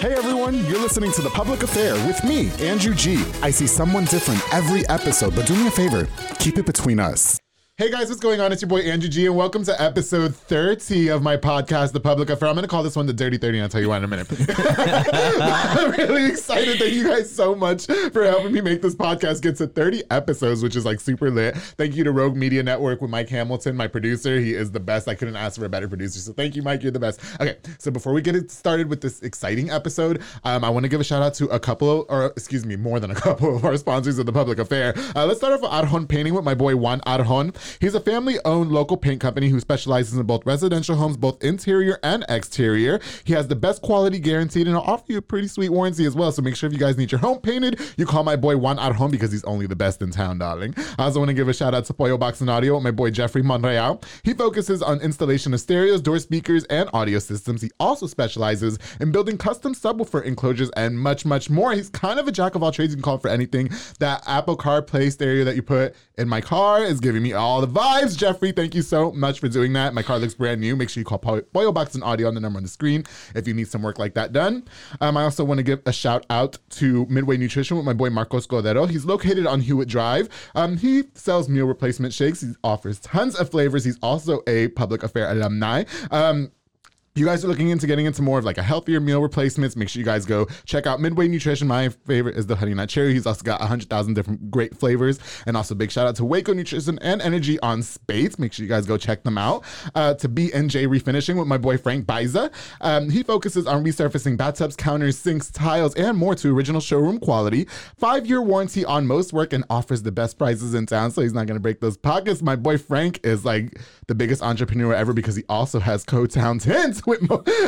Hey everyone, you're listening to The Public Affair with me, Andrew G. I see someone different every episode, but do me a favor, keep it between us. Hey guys, what's going on? It's your boy Andrew G, and welcome to episode 30 of my podcast, The Public Affair. I'm going to call this one the Dirty 30, and I'll tell you why in a minute. I'm really excited. Thank you guys so much for helping me make this podcast get to 30 episodes, which is like super lit. Thank you to Rogue Media Network with Mike Hamilton, my producer. He is the best. I couldn't ask for a better producer. So thank you, Mike. You're the best. Okay, so before we get it started with this exciting episode, um, I want to give a shout out to a couple, or excuse me, more than a couple of our sponsors of The Public Affair. Uh, let's start off with Arjon Painting with my boy Juan Arjon. He's a family owned local paint company who specializes in both residential homes, both interior and exterior. He has the best quality guaranteed and he'll offer you a pretty sweet warranty as well. So make sure if you guys need your home painted, you call my boy Juan at home because he's only the best in town, darling. I also want to give a shout out to Pollo Box and Audio my boy Jeffrey Monreal. He focuses on installation of stereos, door speakers, and audio systems. He also specializes in building custom subwoofer enclosures and much, much more. He's kind of a jack of all trades. You can call for anything. That Apple CarPlay stereo that you put in my car is giving me all the vibes. Jeffrey, thank you so much for doing that. My car looks brand new. Make sure you call Boyle Box and Audio on the number on the screen if you need some work like that done. Um, I also want to give a shout out to Midway Nutrition with my boy Marcos Cordero. He's located on Hewitt Drive. Um, he sells meal replacement shakes. He offers tons of flavors. He's also a public affair alumni. Um, you guys are looking into getting into more of like a healthier meal replacements, make sure you guys go check out Midway Nutrition. My favorite is the Honey Nut Cherry. He's also got 100,000 different great flavors. And also big shout out to Waco Nutrition and Energy on Speight. Make sure you guys go check them out. Uh, to BNJ Refinishing with my boy Frank Biza. Um, he focuses on resurfacing bathtubs, counters, sinks, tiles, and more to original showroom quality. Five year warranty on most work and offers the best prices in town. So he's not going to break those pockets. My boy Frank is like the biggest entrepreneur ever because he also has Co-Town Tints with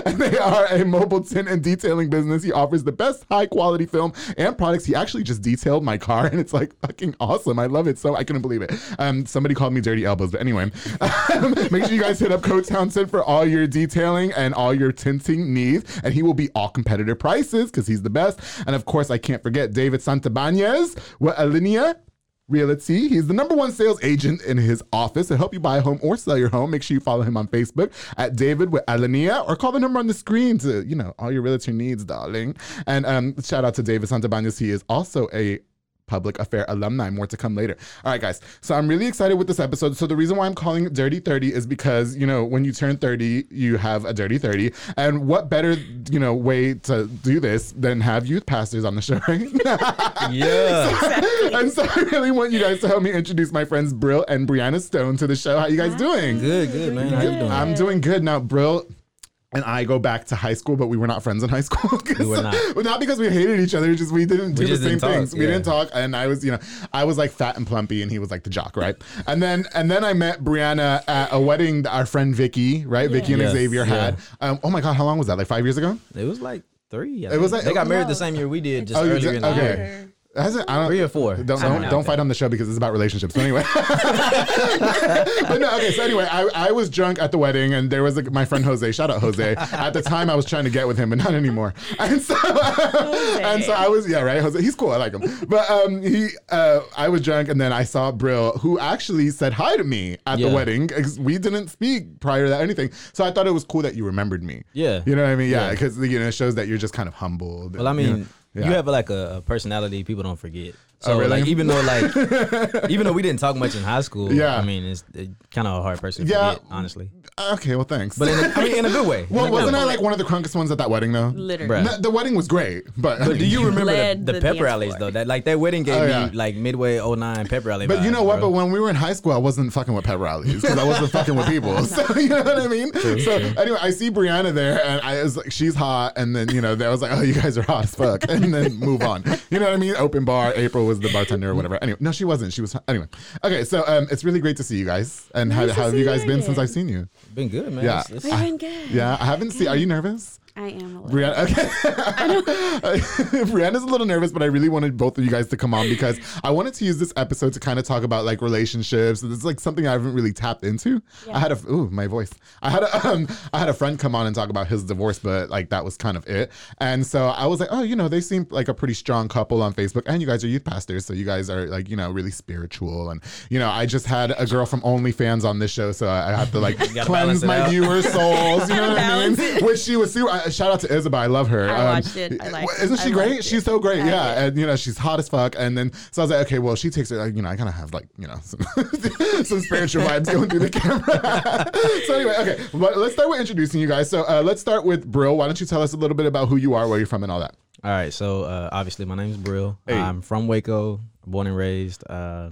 And they are a mobile tint and detailing business. He offers the best high quality film and products. He actually just detailed my car and it's like fucking awesome. I love it so I couldn't believe it. Um, somebody called me dirty elbows, but anyway, um, make sure you guys hit up Co-Town for all your detailing and all your tinting needs, and he will be all competitor prices because he's the best. And of course, I can't forget David Santabanez with Alinea Realty. He's the number one sales agent in his office to help you buy a home or sell your home. Make sure you follow him on Facebook at David with Alania or call the number on the screen to, you know, all your realtor needs, darling. And um, shout out to David Santabanez. He is also a Public Affair alumni. More to come later. All right, guys. So I'm really excited with this episode. So the reason why I'm calling it Dirty 30 is because, you know, when you turn 30, you have a Dirty 30. And what better, you know, way to do this than have youth pastors on the show, right? Yeah. and so I really want you guys to help me introduce my friends Brill and Breana Stone to the show. How you guys doing? Good, good, man. How you doing? I'm doing good now, Brill. And I go back to high school, but we were not friends in high school. We were not. Well, not because we hated each other, just we didn't do We the same didn't talk, things. We yeah. didn't talk, and I was, you know, I was like fat and plumpy, and he was like the jock, right? And then, and then I met Breana at a wedding that our friend Vicky, right? Vicky and Yes, Xavier yeah. had. Um, oh my god, how long was that? Like five years ago? It was like three. I It was like- they got married no. the same year we did, just Oh, earlier did? in the Okay. Year. Hasn't I don't Three or four. Don't Something don't, don't fight on the show because it's about relationships. So anyway, but no, okay. So anyway, I, I was drunk at the wedding, and there was a, my friend Jose. Shout out Jose. At the time, I was trying to get with him, but not anymore. And so and so I was yeah right. Jose, he's cool. I like him. But um, he uh, I was drunk, and then I saw Brill, who actually said hi to me at the wedding wedding. 'cause We didn't speak prior to that anything, so I thought it was cool that you remembered me. Yeah. you know what I mean. Yeah, Yeah. because you know it shows that you're just kind of humbled. Well, I you know? Yeah. you have like a, a personality people don't forget. So Oh, really? like even though like even though we didn't talk much in high school, Yeah. I mean it's kind of a hard person to Yeah. forget, honestly. Okay, well, thanks. But in a, I mean in a good way. well, In a good wasn't way. I like one of the crunkest ones at that wedding though? Literally. Bruh. The, the wedding was great, but I But mean, do you remember the, the, the pep dance rallies though? That like that wedding gave Oh, me like midway 09 pep rally. But you know what? bro. But when we were in high school, I wasn't fucking with pep rallies because I wasn't fucking with people. So you know what I mean. so anyway, I see Brianna there, and I was like, she's hot, and then you know, there was like, oh, you guys are hot as fuck, and then move on. You know what I mean? Open bar. April was the bartender or whatever. Anyway, no, she wasn't. She was anyway. Okay, so um, it's really great to see you guys, and how, Nice to how have you guys you been since. I've seen you? been good, man. Yeah. It's- it's- We're doing good. Yeah, I haven't seen. Are you nervous? I am a little. Breana, okay. Breana's a little nervous, but I really wanted both of you guys to come on because I wanted to use this episode to kind of talk about like relationships. It's like something I haven't really tapped into. I had a ooh, my voice. I had a um, I had a friend come on and talk about his divorce, but like that was kind of it. And so I was like, oh, you know, they seem like a pretty strong couple on Facebook, and you guys are youth pastors, so you guys are like, you know, really spiritual. And you know, I just had a girl from OnlyFans on this show, so I have to like cleanse my out. viewers' souls. You know what I mean? Which she was super. uh, Shout out to Isabel, I love her. Um, I watched it. I liked it. Isn't she I great? liked She's it. so great. I yeah, did. and you know she's hot as fuck. And then so I was like, okay, well she takes it. Like, you know, I kind of have like you know some, some spiritual vibes going through the camera. so anyway, okay, but let's start with introducing you guys. So uh, let's start with Brill. Why don't you tell us a little bit about who you are, where you're from, and all that? All right, so uh, obviously my name's Brill. Hey. I'm from Waco, born and raised. Uh,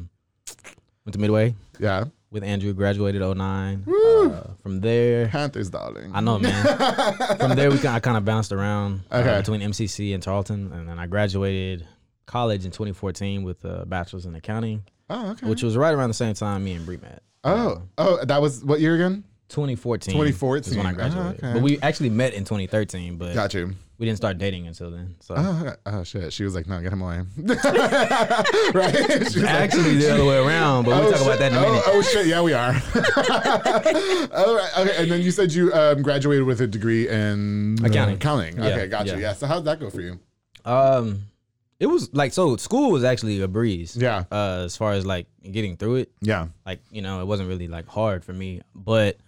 went to Midway Yeah, with Andrew, graduated 09. Uh, from there, Panthers, darling. I know, man. from there, we kind I kind of bounced around uh, Okay. between MCC and Tarleton, and then I graduated college in 2014 with a bachelor's in accounting, Oh, okay. which was right around the same time me and Bree met. oh, oh, that was what year again? 2014. 2014. is when I Oh, graduated. okay. But we actually met in 2013, but Got you. We didn't start dating until then. So Oh, oh shit. She was like, no, get him away. right? She was like- actually the other way around, but we'll Oh, talk about that in a minute. Oh, oh shit, yeah, we are. All right, okay. And then you said you um, graduated with a degree in Accounting. Accounting. Okay, got you. yeah. Yeah. So how'd that go for you? Um, it was like so. School was actually a breeze. Yeah. Uh, as far as like getting through it, Yeah. like you know, it wasn't really like hard for me. But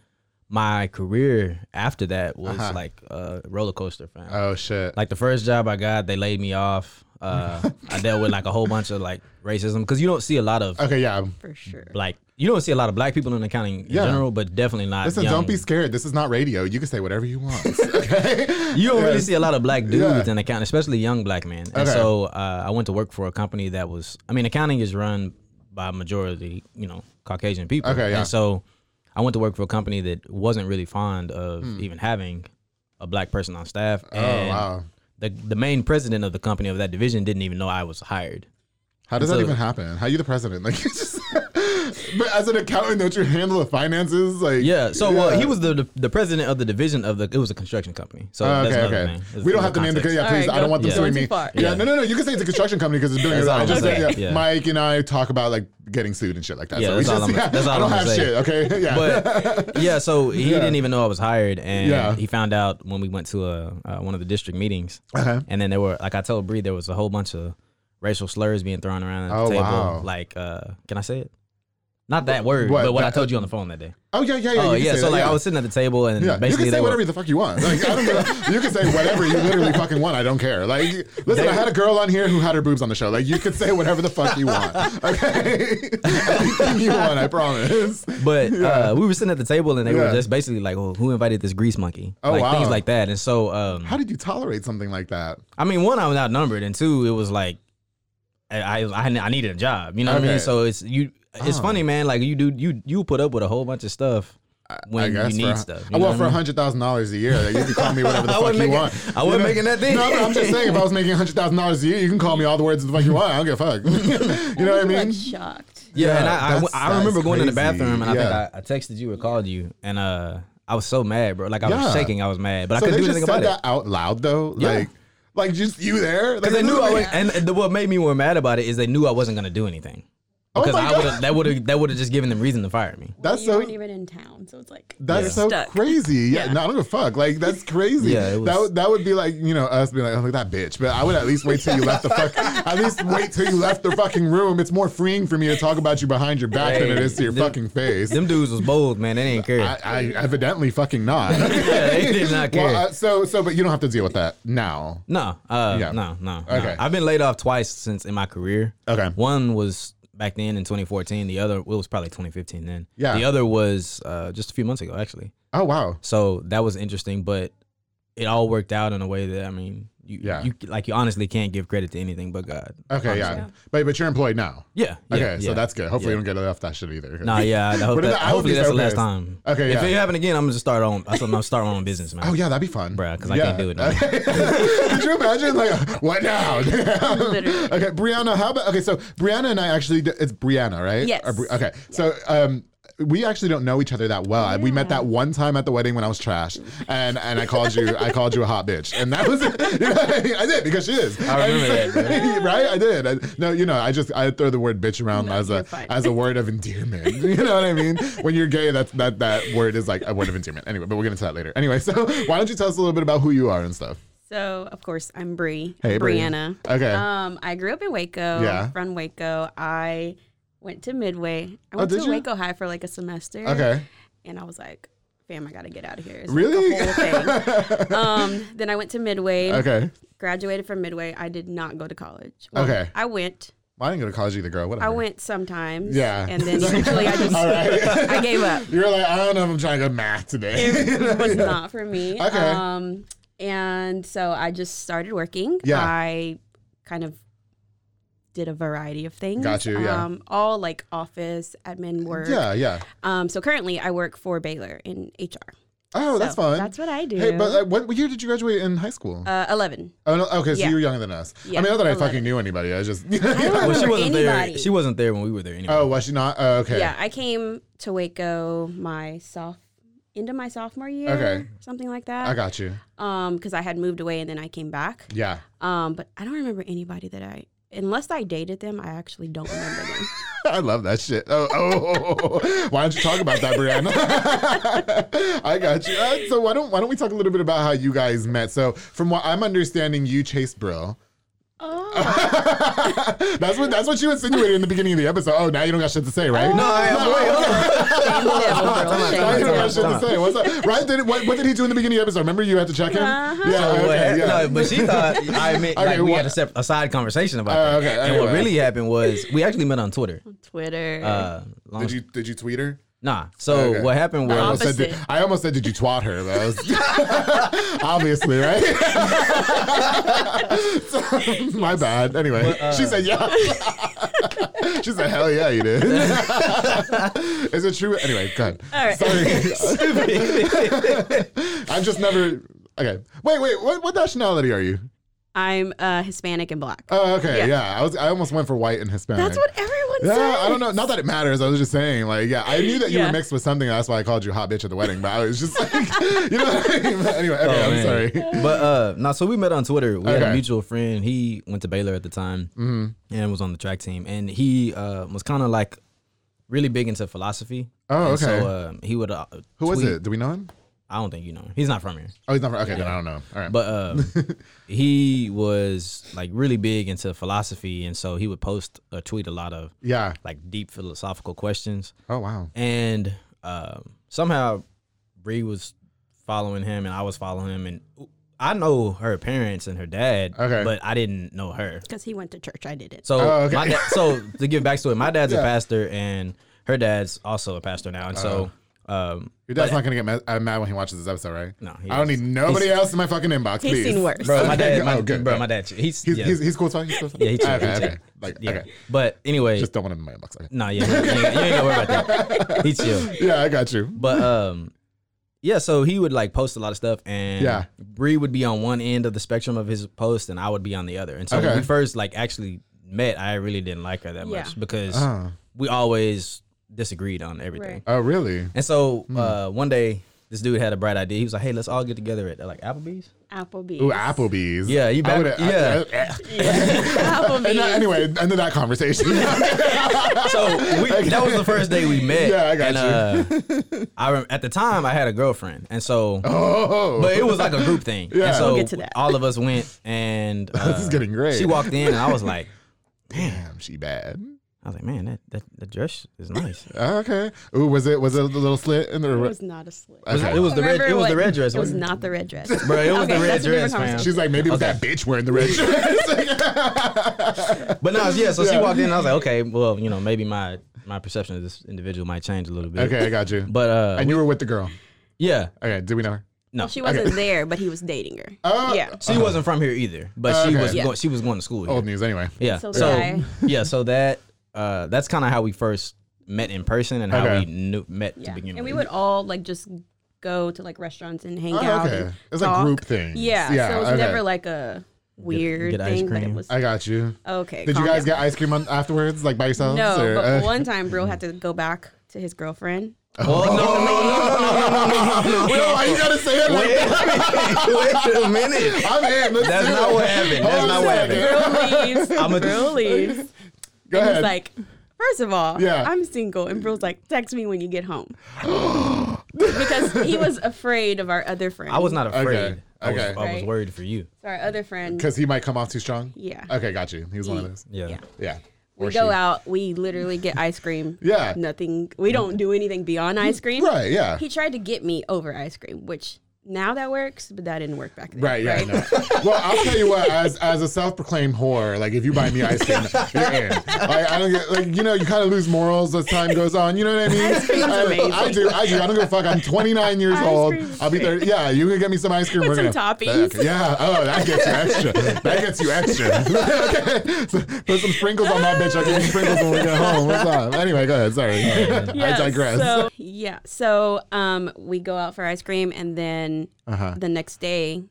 my career after that was Uh-huh. like a roller coaster, fam. Oh shit. like the first job I got, they laid me off. Uh, I dealt with like a whole bunch of like racism because you don't see a lot of okay, yeah. For sure. like you don't see a lot of black people in accounting in Yeah. general, but definitely not. Listen, young. don't be scared. This is not radio. You can say whatever you want. Okay. You don't Yeah. really see a lot of black dudes Yeah. in accounting, especially young black men. And Okay. so uh, I went to work for a company that was, I mean, accounting is run by a majority, you know, Caucasian people. Okay, yeah. And so I went to work for a company that wasn't really fond of even having a black person on staff. Hmm. Oh And wow. the the main president of the company of that division didn't even know I was hired. How does that so- even happen? How are you the president? Like, it's just, but as an accountant, don't you handle the finances? Like, Yeah. So well, he was the, the the president of the division of the. It was a construction company. So that's okay, another okay. thing. We don't have to name the context. yeah, All please. right, I don't want them yeah. suing me. Yeah, Yeah. no, no, no. You can say it's a construction company because it's billions. That's all I just gonna yeah, say. Yeah. Mike and I talk about like getting sued and shit like that. Yeah, so we that's all just, I'm- yeah, that's all I don't I'm have say. shit. Okay, yeah. But yeah, so he didn't even know I was hired, and he found out when we went to a uh, one of the district meetings, Okay. and then there were like I told Bree, there was a whole bunch of racial slurs being thrown around at Oh, the table. wow. Like, uh, can I say it? Not that word, What, but what I that- told you on the phone that day. oh yeah, yeah, yeah. Oh yeah, so that, like yeah. I was sitting at the table, and Yeah, you can say whatever were. the fuck you want. Like I don't know. You can say whatever you literally fucking want. I don't care. Like listen, I had a girl on here who had her boobs on the show. Like you could say whatever the fuck you want. Okay, anything you want. I promise. But uh, we were sitting at the table, and they Yeah. were just basically like, well, "Who invited this grease monkey?" Oh, like wow. things like that. And so, um, How did you tolerate something like that? I mean, one, I was outnumbered, and two, it was like I I, I needed a job. You know what I Okay. mean? So it's you. It's Oh. funny, man. Like you do you you put up with a whole bunch of stuff when I you need for, stuff. You well, know what for I mean? hundred thousand dollars a year, like, you can call me whatever the I fuck wasn't you making- want. I wasn't You know? making that thing. No, but I'm just saying, if I was making hundred thousand dollars a year, you can call me all the words the fuck you want. I don't give a fuck. you know what I mean? Like shocked. Yeah, Yeah, and I, I, that's- I remember that's going in the crazy. bathroom, and I think I, I texted you or called you, and uh, I was so mad, bro. Like I Yeah. was shaking, I was mad, but so I couldn't they do just anything said about it. that out loud though, Yeah. like, like just you there, like Because they knew I was, and, and what made me more mad about it is they knew I wasn't gonna do anything. Oh Because my I would have that would have that would have just given them reason to fire me. That's you so. weren't even in town, so it's like That's you're so stuck. crazy. Yeah, Yeah. no, I don't give a fuck. Like that's crazy. Yeah, it that would that would be like you know us being like, oh look at that bitch. But I would at least wait till you left the fuck. at least wait till you left the fucking room. It's more freeing for me to talk about you behind your back than it is to your Them- fucking face. Them dudes was bold, man. They didn't care. I, I evidently fucking not. yeah, they did not care. well, uh, so so, but you don't have to deal with that now. no, uh, Yeah. no, no, no. Okay. I've been laid off twice since in my career. Okay. One was back then in 2014. The other, well, it was probably 2015 then. Yeah. The other was uh, just a few months ago, actually. Oh wow. So that was interesting, but it all worked out in a way that I mean, you, Yeah. you like you honestly can't give credit to anything but God. Okay, yeah. Yeah. But but you're employed now. Yeah. yeah, Okay, so that's good. Hopefully Yeah. you don't get off that shit either. Nah, yeah. I hope But that, I hopefully that's so the last pissed. time. Okay, If yeah. it happen again, I'm gonna just start on. I'm gonna start my own business, man. Oh yeah, that'd be fun, Bruh, 'cause I can't do it no. Could you imagine like what now? Okay, Breana. How about okay? So Breana and I actually, it's Breana, right? Yes. Bri- okay, so um, we actually don't know each other that well. We met that one time at the wedding when I was trash, and and I called you I called you a hot bitch, and that was it. You know what I, mean? I did because she is. I remember And so- that, right? I did. I, no, you know, I just I throw the word bitch around No, as a fine. as a word of endearment. You know what I mean? When you're gay, that's that that word is like a word of endearment. Anyway, but we'll get into that later. Anyway, so why don't you tell us a little bit about who you are and stuff? So of course I'm Bree. Hey, Bree. Breana. Okay. Um, I grew up in Waco. Yeah. From Waco, I went to Midway. I Oh, went did to you? Waco High for like a semester. Okay. And I was like, fam, I gotta get out of here. It's Really? Like a whole thing. um, then I went to Midway. Okay. Graduated from Midway. I did not go to college. Well, Okay. I went. Well, I didn't go to college either, girl. Whatever. I went sometimes. Yeah. And then eventually I just right. I gave up. You're like, I don't know if I'm trying to go math today. it was not for me. Okay. Um, and so I just started working. Yeah. I kind of did a variety of things. Got you, yeah. Um, all like office admin work. yeah, yeah. Um, so currently I work for Baylor in HR. Oh, that's So fun. That's what I do. Hey, but uh, what, what year did you graduate in high school? uh, 11. oh, no, okay, so yeah. you were younger than us. Yeah, I mean, not that I fucking knew anybody. I was just. don't Well, she wasn't there. She wasn't there when we were there anyway. oh, was she not? Oh, okay. Yeah, I came to Waco my soph into my sophomore year. Okay. Something like that. I got you. Um, because I had moved away and then I came back. Yeah. Um, but I don't remember anybody that I unless I dated them, I actually don't remember them. I love that shit. Oh, oh, why don't you talk about that, Breana? I got you. Uh, so why don't why don't we talk a little bit about how you guys met? So from what I'm understanding, you chased Brill. Oh, that's what that's what you insinuated in the beginning of the episode. Oh, now you don't got shit to say, right? No, I, wait, hold on. shame level, girl. Shame Now you don't level. got shit to say. What's up? Right? Did, what, what did he do in the beginning of the episode? Remember you had to check him? Uh-huh. Yeah. So okay, hap- yeah. No, but she thought I mean Okay, like we had a, sep- a side conversation about Uh, that. okay, and what really happened was we actually met on Twitter. Twitter. Uh, Did you did you tweet her? Nah. So Okay. what happened I was almost, said, did, I almost said, did you twat her? But I was, obviously, right? So, my bad. Anyway, uh, she said, yeah. she said, hell yeah, you did. Is it true? Anyway, go ahead. All right. Sorry. I've just never. Okay. Wait, wait. What, what nationality are you? I'm uh, Hispanic and black. Oh, okay. Yeah. Yeah. I was. I almost went for white and Hispanic. That's what everyone Yeah, says. I don't know. Not that it matters. I was just saying, like, yeah, I knew that you were mixed with something. That's why I called you hot bitch at the wedding. But I was just like, you know what I mean? But anyway, okay, Oh, I'm man. sorry. But uh no, so we met on Twitter. We had a mutual friend. He went to Baylor at the time and was on the track team. And he uh was kind of like really big into philosophy. Oh, And So okay. um, he would uh, Who was it? Do we know him? I don't think you know him. He's not from here. Oh, he's not. From, okay, then I don't know. All right. But um, he was like really big into philosophy, and so he would post or tweet a lot of yeah. like deep philosophical questions. Oh wow. And um, somehow Bree was following him, and I was following him, and I know her parents and her dad, Okay. but I didn't know her. Because he went to church. I didn't. So Oh, okay. my dad, so to give back to it, my dad's Yeah. a pastor, and her dad's also a pastor now, and so. Um, Your dad's but- not gonna get mad, uh, mad when he watches this episode, right? No, he I don't is. need nobody else in my fucking inbox, He's please. seen worse. bro, my dad, Oh, my, good, bro, good. my dad, he's He's, yeah. he's, he's cool. Talk. He's cool. talk? Yeah, he chill, Okay, he chill. okay. Like, Yeah. okay. But anyway, Just don't want him in my inbox. Okay. no, yeah, you ain't, you ain't gotta worry about that. He chill. Yeah, I got you. But um, yeah. So he would like post a lot of stuff, and Yeah. Bree would be on one end of the spectrum of his post, and I would be on the other. And so Okay. when we first like actually met, I really didn't like her that Yeah. much because Oh. we always disagreed on everything. Right. Oh, really? And so Hmm. uh, one day, this dude had a bright idea. He was like, "Hey, let's all get together at like Applebee's." Applebee's. Ooh, Applebee's. Yeah, you I back- would've- I- yeah. Applebee's. and that- anyway, end of that conversation. so we, that was the first day we met. Yeah, I got you. Uh, I rem- at the time I had a girlfriend, and so oh, but it was like a group thing. Yeah. And so We'll get to that. all of us went, and uh, This is getting great. She walked in, and I was like, damn, she bad. I was like, man, that that, that dress is nice. Okay. Ooh, was it was it a little slit in the? It was not a slip. It was, Okay. it was the red. It was the red dress. It was wasn't the red dress. Bro, it was Okay, the red that's a different dress, fam. conversation. She's like, maybe it was Okay. that bitch wearing the red dress. But no, yeah. So she walked in, and I was like, okay, well, you know, maybe my my perception of this individual might change a little bit. okay, I got you. But uh, and you were with the girl. yeah, Okay, did we know her? no, Well, she wasn't there, but he was dating her. Oh. yeah. she wasn't from here either, but she Okay. was Yeah. going, she was going to school here. Old news, anyway. Yeah. So So, yeah, so that uh that's kind of how we first met in person and how Okay. we knew, met Yeah. to begin with. And with. we would all like just go to like restaurants and hang Oh, out. okay. and It's like talk. group things. Yeah. Yeah, So it was okay. never like a weird get ice thing, but it cream. was I got you. okay. Did you calm guys down. get ice cream on, afterwards, like by yourselves? No, or- but uh, one time, Brill had to go back to his girlfriend. Oh no no no no no no no! Well, why you gotta say it like that? Wait, wait a minute. I'm in. Let's That's do not it. what happened. That's Hold not on a what second. happened. Girl leaves. I'm a- Girl leaves. Go and ahead. he's like, first of all, Yeah. I'm single. And bro's like, text me when you get home. because he was afraid of our other friend. I was not afraid. Okay, I, was, okay. I was worried for you. So our other friend. Because he might come off too strong. Yeah. Okay, got you. He was one of those. Yeah. Yeah. Yeah. We Or go she. out. We literally get ice cream. Yeah. Nothing. We don't do anything beyond ice cream. Right. Yeah. He tried to get me over ice cream, which now that works, but that didn't work back then. Right, yeah, no. Well, I'll tell you what, as as a self-proclaimed whore, like if you buy me ice cream, you're in. Like I don't get like you know, you kind of lose morals as time goes on. You know what I mean? Ice cream's I, amazing. I do, I do. I don't give a fuck. I'm 29 years Ice old. I'll be 30. Yeah, you can get me some ice cream. With some gonna toppings. Yeah. Oh, that gets you extra. That gets you extra. okay. So put some sprinkles on that bitch. I'll give you sprinkles when we get home. What's up? Anyway, go ahead. Sorry. I digress. So yeah, so um, we go out for ice cream, and then Uh-huh. the next day,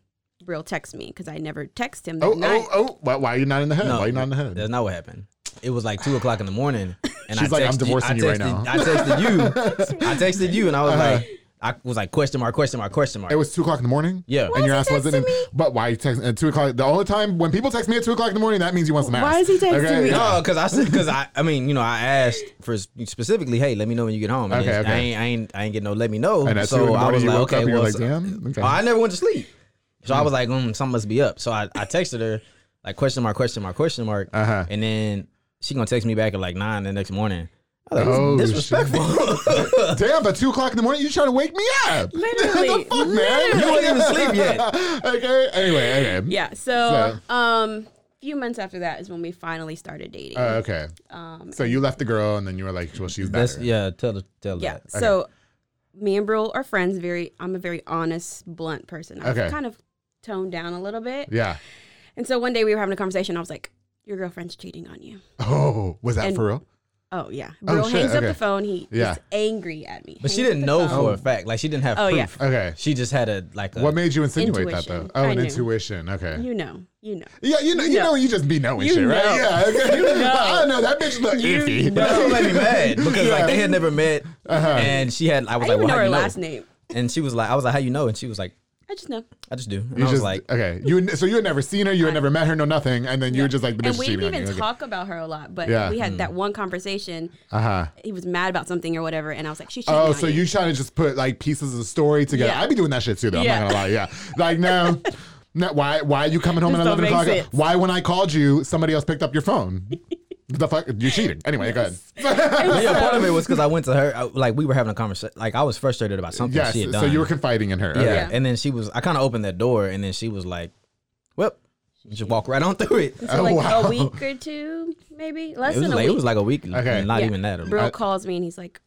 Brill texts me because I never text him that oh, night. oh, oh. Why, why are you not in the head? No, why are you not in the head? That's not what happened. It was like two o'clock in the morning, and She's I like, I'm divorcing I you right now. I texted you. I texted you, and I was Uh-huh. like, I was like, question mark, question mark, question mark. It was two o'clock in the morning. Yeah. and your ass wasn't in. But why you texting at two o'clock? The only time when people text me at two o'clock in the morning, that means you want some ass. Why is he texting me? No, because I said because I I mean you know I asked for specifically, hey, let me know when you get home. And Okay, it's- I okay. ain't I ain't I ain't getting no let me know. And at two in so the I was like, okay, up and well, like, damn. Okay. I never went to sleep, so I was like, mm, something must be up. So I, I texted her like question mark question mark question mark, Uh-huh. and then she gonna text me back at like nine the next morning. I was like, Oh, this disrespectful. Damn, but two o'clock in the morning, you trying to wake me up? Literally, the fuck, man? You wasn't even asleep yet. okay. Anyway, okay. Yeah. So, um, a few months after that is when we finally started dating. Uh, okay. um, So you left the girl, and then you were like, "Well, she's better." That's yeah. Tell the tell yeah. that. So, me and Brill are friends. Very, I'm a very honest, blunt person. I Okay. kind of toned down a little bit. Yeah. And so one day we were having a conversation. I was like, "Your girlfriend's cheating on you." Oh, was that And- for real? Oh yeah. Oh, Brill shit, hangs up okay. the phone. He Yeah. is angry at me. But she Hangs up didn't know phone. for a fact. Like she didn't have Oh, proof. yeah. Okay. She just had a like a. What made you insinuate that though? Oh, I an knew. intuition. Okay. You know. You know. yeah, you know, you know. know, you just be knowing You shit, right? Yeah. Okay. You know. I don't know that bitch look You iffy. But that's what made me mad because like they had never met, Uh-huh. and she had. I I was didn't like, even well, know how her you know? last name. And she was like, I was like, how you know? And she was like, I just know. I just do. And You I was just like, okay. You so you had never seen her, you had never met her, no nothing, and then you were just like the bitch and we didn't even you. talk about her a lot, but Yeah. we had that one conversation. Uh huh. He was mad about something or whatever, and I was like, "She's cheating Oh, so you." you trying to just put like pieces of the story together? Yeah. I'd be doing that shit too, though. Yeah. I'm not gonna lie. Yeah, like no, no. Why? Why are you coming home Just at eleven o'clock? sense. Why when I called you, somebody else picked up your phone? The fuck? You cheating? Anyway, go ahead. But yeah, part of it was because I went to her. I- Like we were having a conversation. Like I was frustrated about something Yes. she had done. So you were confiding in her. yeah. Okay. Yeah. And then she was. I kind of opened that door, and then she was like, "Well, you just walk right on through it." so Oh, like wow. a week or two, maybe less It was than a like week. it was like a week. Okay. Not Yeah. even that. Bro I- calls me and he's like,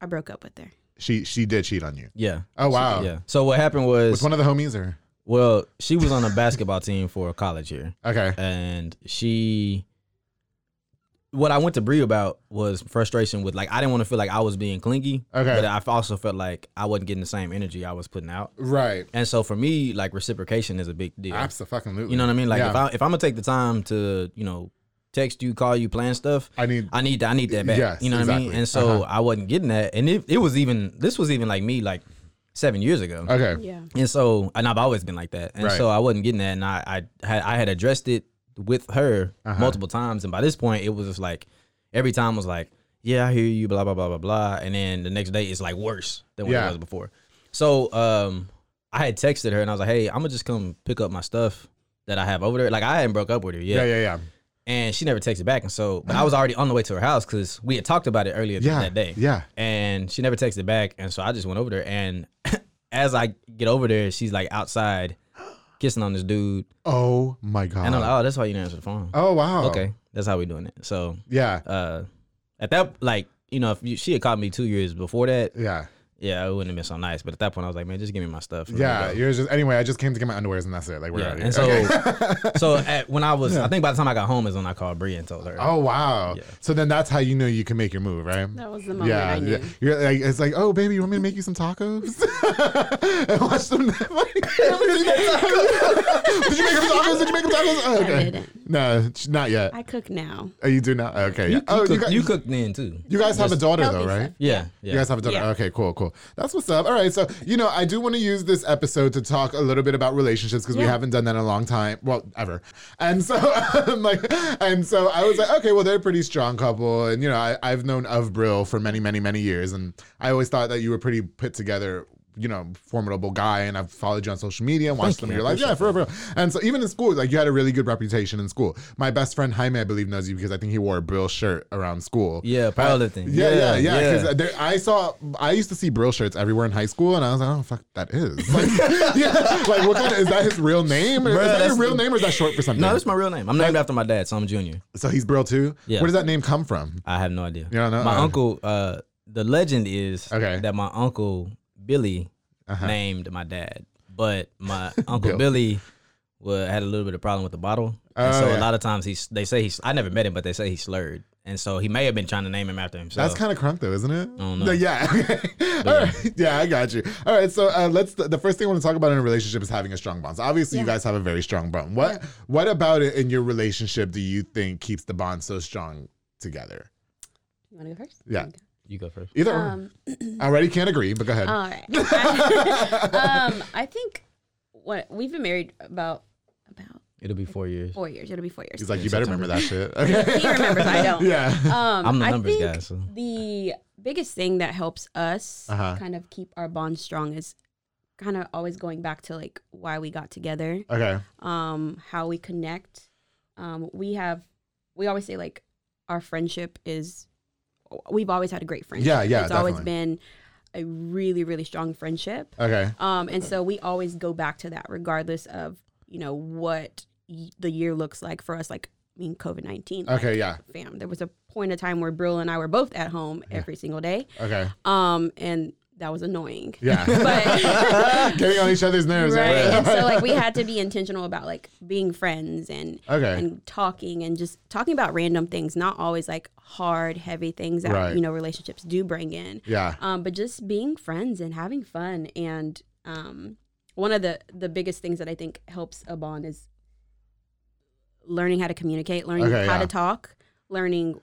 "I broke up with her." She she did cheat on you. yeah. Oh wow. Yeah. So what happened was, With one of the homies or well, she was on a basketball team for college here. okay. and she what I went to Bree about was frustration with like I didn't want to feel like I was being clingy. Okay. But I also felt like I wasn't getting the same energy I was putting out. Right. And so for me, like reciprocation is a big deal. Absolutely. You know what I mean? Like Yeah. if I if I'm gonna take the time to, you know, text you, call you, plan stuff, I need. I need I need that back. Yes, you know what I mean? And so Uh-huh. I wasn't getting that. And it, it was even this was even like me like seven years ago. Okay. Yeah. And so, and I've always been like that. And Right. so I wasn't getting that. And I, I had, I had addressed it with her Uh-huh. multiple times. And by this point, it was just like every time was like, yeah, I hear you, blah, blah, blah, blah, blah. And then the next day it's like worse than what Yeah. it was before. So, um, I had texted her and I was like, hey, I'm gonna just come pick up my stuff that I have over there. Like I hadn't broke up with her Yeah. yet. Yeah. Yeah. And she never texted back. And so, but I was already on the way to her house because we had talked about it earlier Yeah. that day Yeah. and she never texted back and so i just went over there and as i get over there she's like outside kissing on this dude Oh my god. and i'm like oh that's why you didn't answer the phone oh wow. okay that's how we doing it so Yeah. uh at that like you know if you, she had called me two years before that Yeah. Yeah, it wouldn't have been so nice. But at that point, I was like, man, just give me my stuff. and let me Yeah, go. you're just anyway. I just came to get my underwears and that's it. Like we're Yeah, out of and here. so, Okay. so at, when I was, I think by the time I got home is when I called Bree and told her. oh wow. Yeah. So then that's how you know you can make your move, right? That was the moment Yeah, I knew. You're like, it's like, oh baby, you want me to make you some tacos? and watch some Netflix. Did you make him tacos? Did you make him tacos? Oh, okay. didn't. No, sh- not yet. I cook now. Oh, you do not. Okay. you, yeah. oh, you, you, cook, guys, you cooked then too. you guys have a daughter though, healthy right? stuff. Yeah, yeah. You guys have a daughter. Yeah. Okay, cool, cool. That's what's up. All right, so you know, I do want to use this episode to talk a little bit about relationships because we haven't done that in a long time, well, ever. And so, I'm like, and so I was like, okay, well, they're a pretty strong couple, and you know, I, I've known of Brill for many, many, many years, and I always thought that you were pretty put together. You know, formidable guy, and I've followed you on social media and watched Thank some of your life. Yeah, appreciate for real. And so, even in school, like you had a really good reputation in school. My best friend Jaime, I believe, knows you because I think he wore a Brill shirt around school. Yeah, powerlifting. Yeah, yeah, yeah. yeah. Because there I saw, I used to see Brill shirts everywhere in high school, and I was like, oh fuck, that is. Like, yeah, like what kind of is that his real name? Bruh, is that your real name, or is that short for something? No, it's my real name. I'm named after my dad, so I'm Junior. so he's Brill too. Yeah. Where does that name come from? I have no idea. You know? My Uh. uncle, uh, the legend is Okay. that my uncle Billy Uh-huh. named my dad, but my uncle Billy wa had a little bit of problem with the bottle, and Oh, so yeah. a lot of times he's. They say he's. I never met him, but they say he slurred, and so he may have been trying to name him after himself. That's kind of crunk though, isn't it? don't know. No, yeah. Okay. All right. Yeah, I got you. All right. So uh, let's. The first thing I want to talk about in a relationship is having a strong bond. So obviously, you guys have a very strong bond. What What about it in your relationship do you think keeps the bond so strong together? You want to go first? Yeah. You go first. Either. Um, I already can't agree, but go ahead. all right. um, I think what we've been married about about It'll be four years. four years. It'll be four years. He's like, you better remember that shit. Okay. he remembers. I don't. Yeah. Um, I'm the I numbers think guy, so the biggest thing that helps us Uh-huh. kind of keep our bond strong is kind of always going back to like why we got together, Okay. um, how we connect. Um, we have, we always say like our friendship is, we've always had a great friendship. Yeah, yeah, It's always been a really, really strong friendship. Okay. Um, and so we always go back to that, regardless of you know what y- the year looks like for us. Like, I mean, COVID nineteen. Okay. Yeah. Fam, there was a point of time where Brill and I were both at home every single day. Okay. Um, and that was annoying. Yeah. But Getting on each other's nerves. right, and so like we had to be intentional about like being friends and Okay. and talking and just talking about random things, not always like hard, heavy things that Right. you know relationships do bring in. yeah. um, but just being friends and having fun. And um, one of the the biggest things that I think helps a bond is learning how to communicate, learning Okay, how yeah. to talk, learning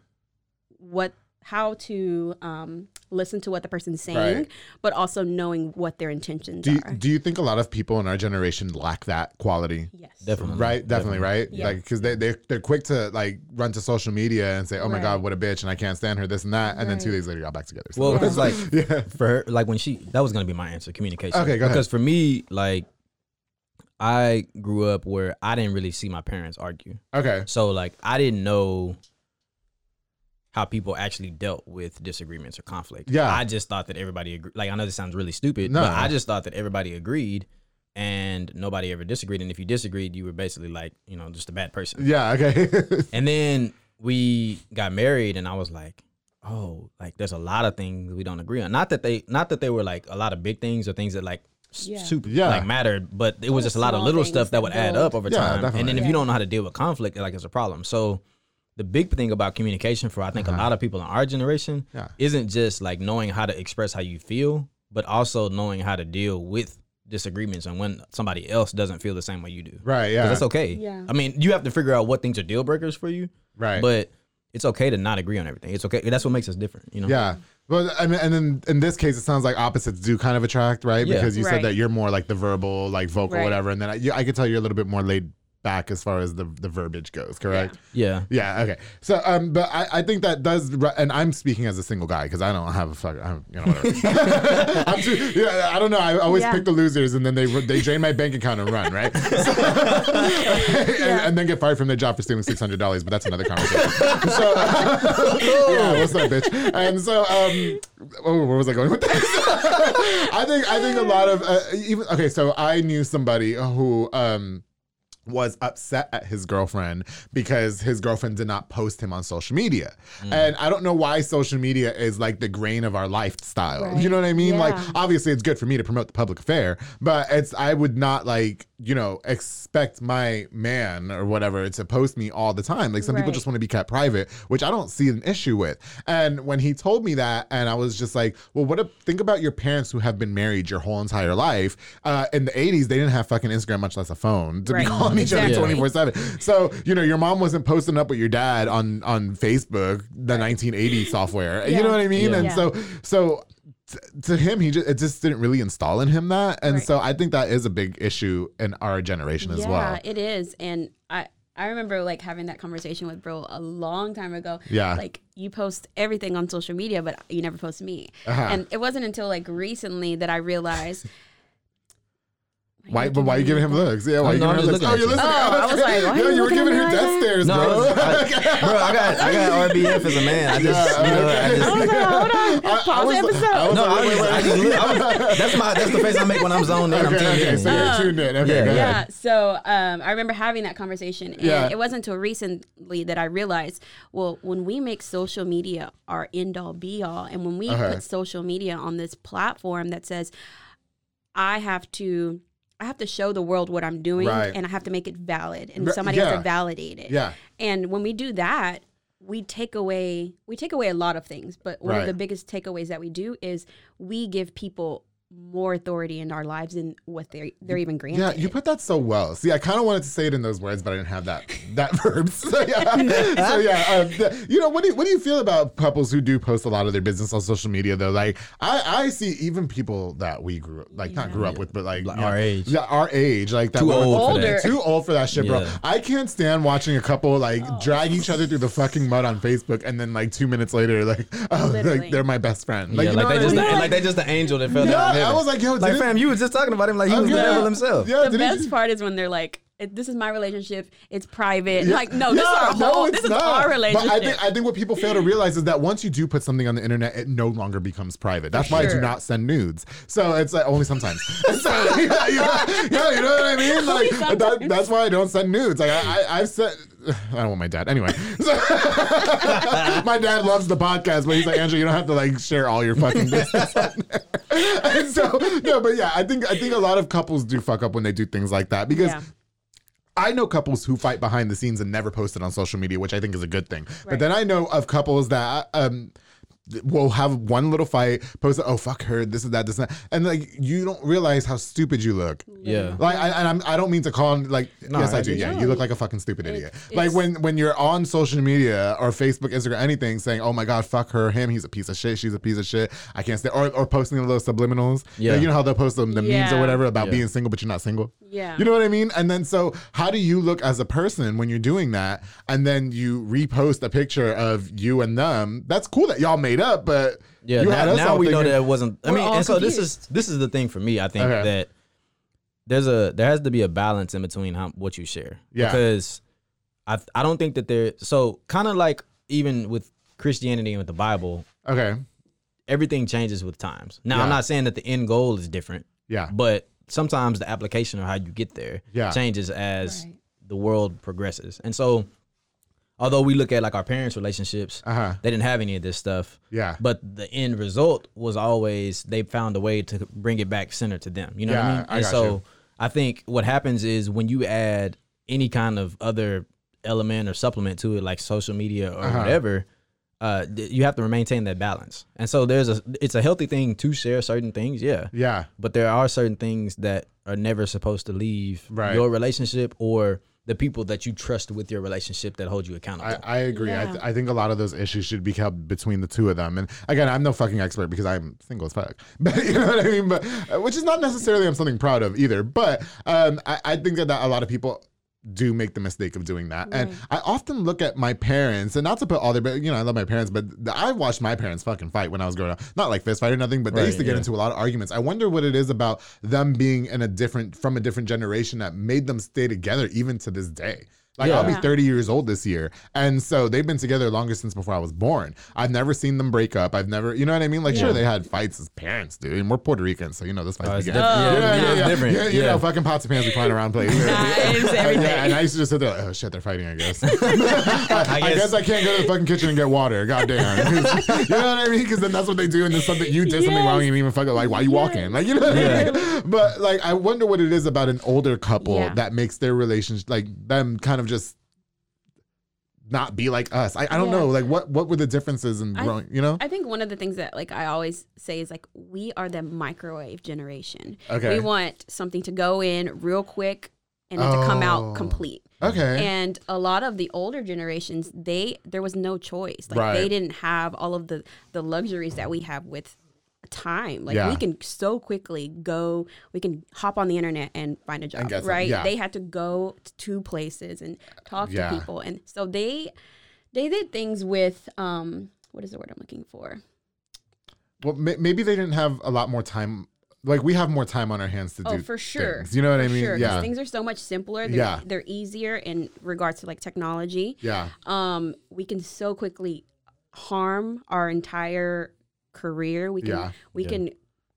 what how to um, listen to what the person's saying, Right. but also knowing what their intentions Do you, are. do you think a lot of people in our generation lack that quality? yes, definitely. Right, definitely, right? Yeah. Like, because they, they, they're quick to like run to social media and say, oh my God, what a bitch, and I can't stand her, this and that. And then two days later, got back together. So- Well, because like yeah. for her, like when she that was gonna be my answer, communication. Okay, go ahead. Because for me, like I grew up where I didn't really see my parents argue. Okay. So like I didn't know how people actually dealt with disagreements or conflict. Yeah. I just thought that everybody agreed. Like I know this sounds really stupid, No. but I just thought that everybody agreed and nobody ever disagreed. And if you disagreed, you were basically like, you know, just a bad person. Yeah. Okay. And then we got married, and I was like, oh, like there's a lot of things we don't agree on. Not that they, not that they were like a lot of big things or things that like Yeah. super Yeah. like mattered, but it was just a lot of little stuff that that would add up over Yeah, time. definitely. And then if Yeah. you don't know how to deal with conflict, like it's a problem. So the big thing about communication for I think a lot of people in our generation Uh-huh. Yeah. isn't just like knowing how to express how you feel, but also knowing how to deal with disagreements and when somebody else doesn't feel the same way you do. Right. Yeah. That's okay. Yeah. I mean, you have to figure out what things are deal breakers for you. Right. But it's okay to not agree on everything. It's okay. That's what makes us different. You know. Yeah. But I mean, and then in this case, it sounds like opposites do kind of attract, right? Yeah. Because you said that you're more like the verbal, like vocal, Right. whatever, and then I, you- I could tell you're a little bit more laid back as far as the the verbiage goes. Correct? Yeah. Yeah. Okay. So, um, but I, I think that does, ru- and I'm speaking as a single guy because I don't have a fuck, I don't, you know, whatever. I'm too, yeah, I don't know. I always Yeah. pick the losers, and then they they drain my bank account and run, right? and, and then get fired from their job for stealing six hundred dollars. But that's another conversation. so, yeah, what's up, bitch? And so, um, oh, where was I going with this? I think I think a lot of uh, even okay. So I knew somebody who um was upset at his girlfriend because his girlfriend did not post him on social media. And I don't know why social media is like the grain of our lifestyle. Right. You know what I mean? Like obviously it's good for me to promote the public affair, but it's I would not like, you know, expect my man or whatever to post me all the time. Like some people just want to be kept private, which I don't see an issue with. And when he told me that and I was just like, well, what if think about your parents who have been married your whole entire life. Uh, in the 80s, they didn't have fucking Instagram, much less a phone to be Right. calling each other 24 7. So, you know, your mom wasn't posting up with your dad on on Facebook, the 1980 software. You know what I mean? Yeah. And Yeah. so so t- to him, he just it just didn't really install in him that, and Right. so I think that is a big issue in our generation as yeah, well. Yeah, it is. And I I remember like having that conversation with bro a long time ago. Yeah. Like you post everything on social media, but you never post me. Uh-huh. And it wasn't until like recently that I realized. Why? But why are you giving him looks? Yeah, why are you giving I'm him looks? Oh, you're listening. you. Oh, I was like, why Yo, are you you were giving at her death stares, No, bro. I bro, I got I got RBF as a man. I just, you know, I just I was like, hold on, pause the episode. I was no, like, I wait, was, I just, I was, that's my that's the face I make when I'm zoned in. I'm Okay, tuned okay, in. so you're tuned in. Okay, Yeah. go ahead. Yeah. So um, I remember having that conversation, and Yeah. it wasn't until recently that I realized, well, when we make social media our end all be all, and when we Uh-huh. put social media on this platform that says, I have to. I have to show the world what I'm doing, Right. and I have to make it valid, and somebody has to validate it. Yeah. And when we do that, we take away we take away a lot of things. But one Right. of the biggest takeaways that we do is we give people more authority in our lives than what they're they're even granted. Yeah, you put that so well. See, I kind of wanted to say it in those words, but I didn't have that that verb. So yeah, so yeah. Um, the- you know, what do you, what do you feel about couples who do post a lot of their business on social media? Though, like I, I see even people that we grew up, like not grew up with, but like, Like you know, our age. yeah, our age, like that. Too we're- old for Older. that. Too old for that shit, bro. Yeah. I can't stand watching a couple like Oh. drag each other through the fucking mud on Facebook, and then like two minutes later, like, oh, like they're my best friend. Yeah, you know like they what I just mean? the, like they just the angel that fell Yeah, down. From I was like, yo, like fam, you was just talking about him like he was the devil himself. Yeah, the best you- part is when they're like, "It- "This is my relationship. It's private." Yeah. Like, no, this is our no, whole. it's This is not. our relationship. But I think I think what people fail to realize is that once you do put something on the internet, it no longer becomes private. That's why I do not send nudes. So it's like only sometimes. So, yeah, yeah, yeah, you know what I mean? Like that, that's why I don't send nudes. Like I, I I've sent. I don't want my dad. Anyway, my dad loves the podcast, but he's like, Andrew, you don't have to like share all your fucking business on there. And so no, but yeah, I think I think a lot of couples do fuck up when they do things like that because Yeah. I know couples who fight behind the scenes and never post it on social media, which I think is a good thing. But then I know of couples that um will have one little fight, post oh fuck her, this is that, this and that, and like you don't realize how stupid you look. Yeah. Like I, and I'm, I don't mean to call him like No, yes I I do yeah you. you look like a fucking stupid idiot like when when you're on social media or Facebook Instagram anything saying oh my god fuck her him he's a piece of shit she's a piece of shit I can't stand or, or posting the little subliminals Yeah. Like, you know how they'll post them the memes or whatever about Yeah. being single but you're not single Yeah. you know what I mean? And then so how do you look as a person when you're doing that? And then you repost a picture of you and them. That's cool that y'all made up, but Yeah, you had now, us now all we know that it wasn't. I mean, and so this is this is the thing for me. I think Okay. that there's a there has to be a balance in between how what you share. Yeah. Because I I don't think that there. So kind of like even with Christianity and with the Bible, Okay. everything changes with times. Now Yeah. I'm not saying that the end goal is different, Yeah. but sometimes the application or how you get there Yeah. changes as Right. the world progresses. And so, although we look at like our parents' relationships, Uh-huh. they didn't have any of this stuff. Yeah. But the end result was always they found a way to bring it back center to them. You know what Yeah, I mean? I and so you. I think what happens is when you add any kind of other element or supplement to it, like social media or Uh-huh. whatever, uh, you have to maintain that balance. And so there's a it's a healthy thing to share certain things, yeah. Yeah. But there are certain things that are never supposed to leave Right. your relationship or the people that you trust with your relationship that hold you accountable. I, I agree. I, th- I think a lot of those issues should be kept between the two of them. And again, I'm no fucking expert because I'm single as fuck. But you know what I mean? But uh, which is not necessarily I'm something proud of either. But um, I, I think that, that a lot of people do make the mistake of doing that. And I often look at my parents, and not to put all their, but you know, I love my parents, but I watched my parents fucking fight when I was growing up. Not like fist fight or nothing, but they Right, used to get yeah. into a lot of arguments. I wonder what it is about them being in a different, from a different generation that made them stay together even to this day. Like Yeah. I'll be 30 years old this year. And so they've been together longer since before I was born. I've never seen them break up. I've never, you know what I mean? Like sure they had fights as parents, dude. And we're Puerto Rican, so you know this fights Oh, it's begin. different. Yeah, Yeah, yeah, it's yeah. different. Yeah, you Yeah. know, fucking pots and pans be flying around places. Knives, uh, everything. Yeah, and I used to just sit there like, oh shit, they're fighting, I guess. I, I guess, guess- I can't go to the fucking kitchen and get water. God damn. you know what I mean? Because then that's what they do, and then something you did something Yes. wrong, and you even fucking like, why you walking? Like, you know what I mean? But like, I wonder what it is about an older couple Yeah. that makes their relationship like them kind of just not be like us. I, I don't Yeah. know. Like, what what were the differences in I- growing? You know? I think one of the things that like I always say is like we are the microwave generation. Okay. We want something to go in real quick and it to come Oh. out complete. Okay. And a lot of the older generations, they there was no choice. Like Right. they didn't have all of the the luxuries that we have with time. Like Yeah. we can so quickly go, we can hop on the internet and find a job, right? yeah. They had to go to places and talk Yeah. to people, and so they they did things with um what is the word I'm looking for? well, may, maybe they didn't have a lot more time. Like we have more time on our hands to Oh, do. for sure. things. You know what I mean? sure, Yeah. things are so much simpler. They're, Yeah. they're easier in regards to like technology. yeah. um, we can so quickly harm our entire career. We can Yeah. we Yeah. can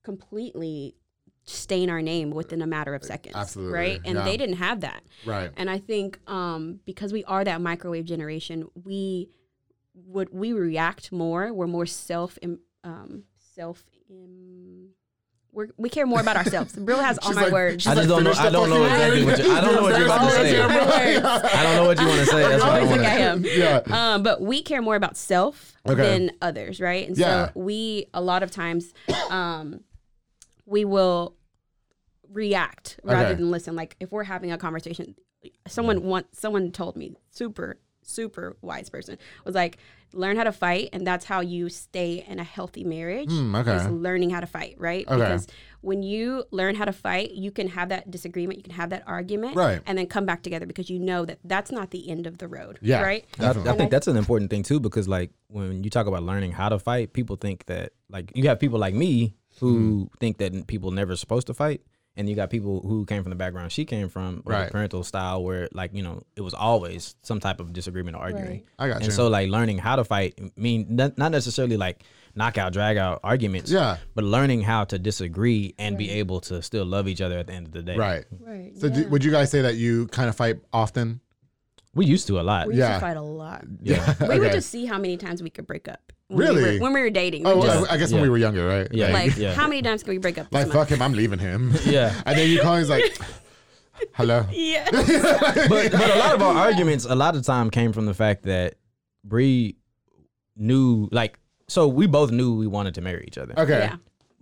completely stain our name within a matter of seconds. Absolutely, Right. And yeah. they didn't have that. Right. And I think um, because we are that microwave generation, we would we react more. We're more self um, self. We're, we care more about ourselves. Brill has all my like- words. I just don't know. I don't know exactly what you. I don't know what you're about to say. get my words. I don't know what you want to say. That's what I want think I to. am. Yeah. Um, but we care more about self Okay. than others, right? And Yeah. so we a lot of times um, we will react rather Okay. than listen. Like if we're having a conversation, someone want someone told me super super wise person was like learn how to fight and that's how you stay in a healthy marriage Hmm, okay. is learning how to fight right Okay. because when you learn how to fight you can have that disagreement you can have that argument Right. and then come back together because you know that that's not the end of the road Yeah. right I, I think that's an important thing too, because like when you talk about learning how to fight, people think that like you have people like me who Hmm. think that people never supposed to fight, and you got people who came from the background she came from, or Right. the parental style where like you know it was always some type of disagreement or arguing. Right. I got and you. so like learning how to fight mean not not necessarily like knockout drag out arguments, Yeah. but learning how to disagree and be able to still love each other at the end of the day. Right. right So do, would you guys say that you kind of fight often? We used to a lot. we used Yeah. to fight a lot yeah. we would just see how many times we could break up when Really? we were, when we were dating oh, we Oh, just, I, I guess when we were younger, right? Yeah. Like, like yeah. how many times can we break up this like month? fuck him, I'm leaving him. Yeah. And then you call, he's like, hello. yeah but but a lot of our arguments a lot of time came from the fact that Bree knew like so we both knew we wanted to marry each other. Okay. yeah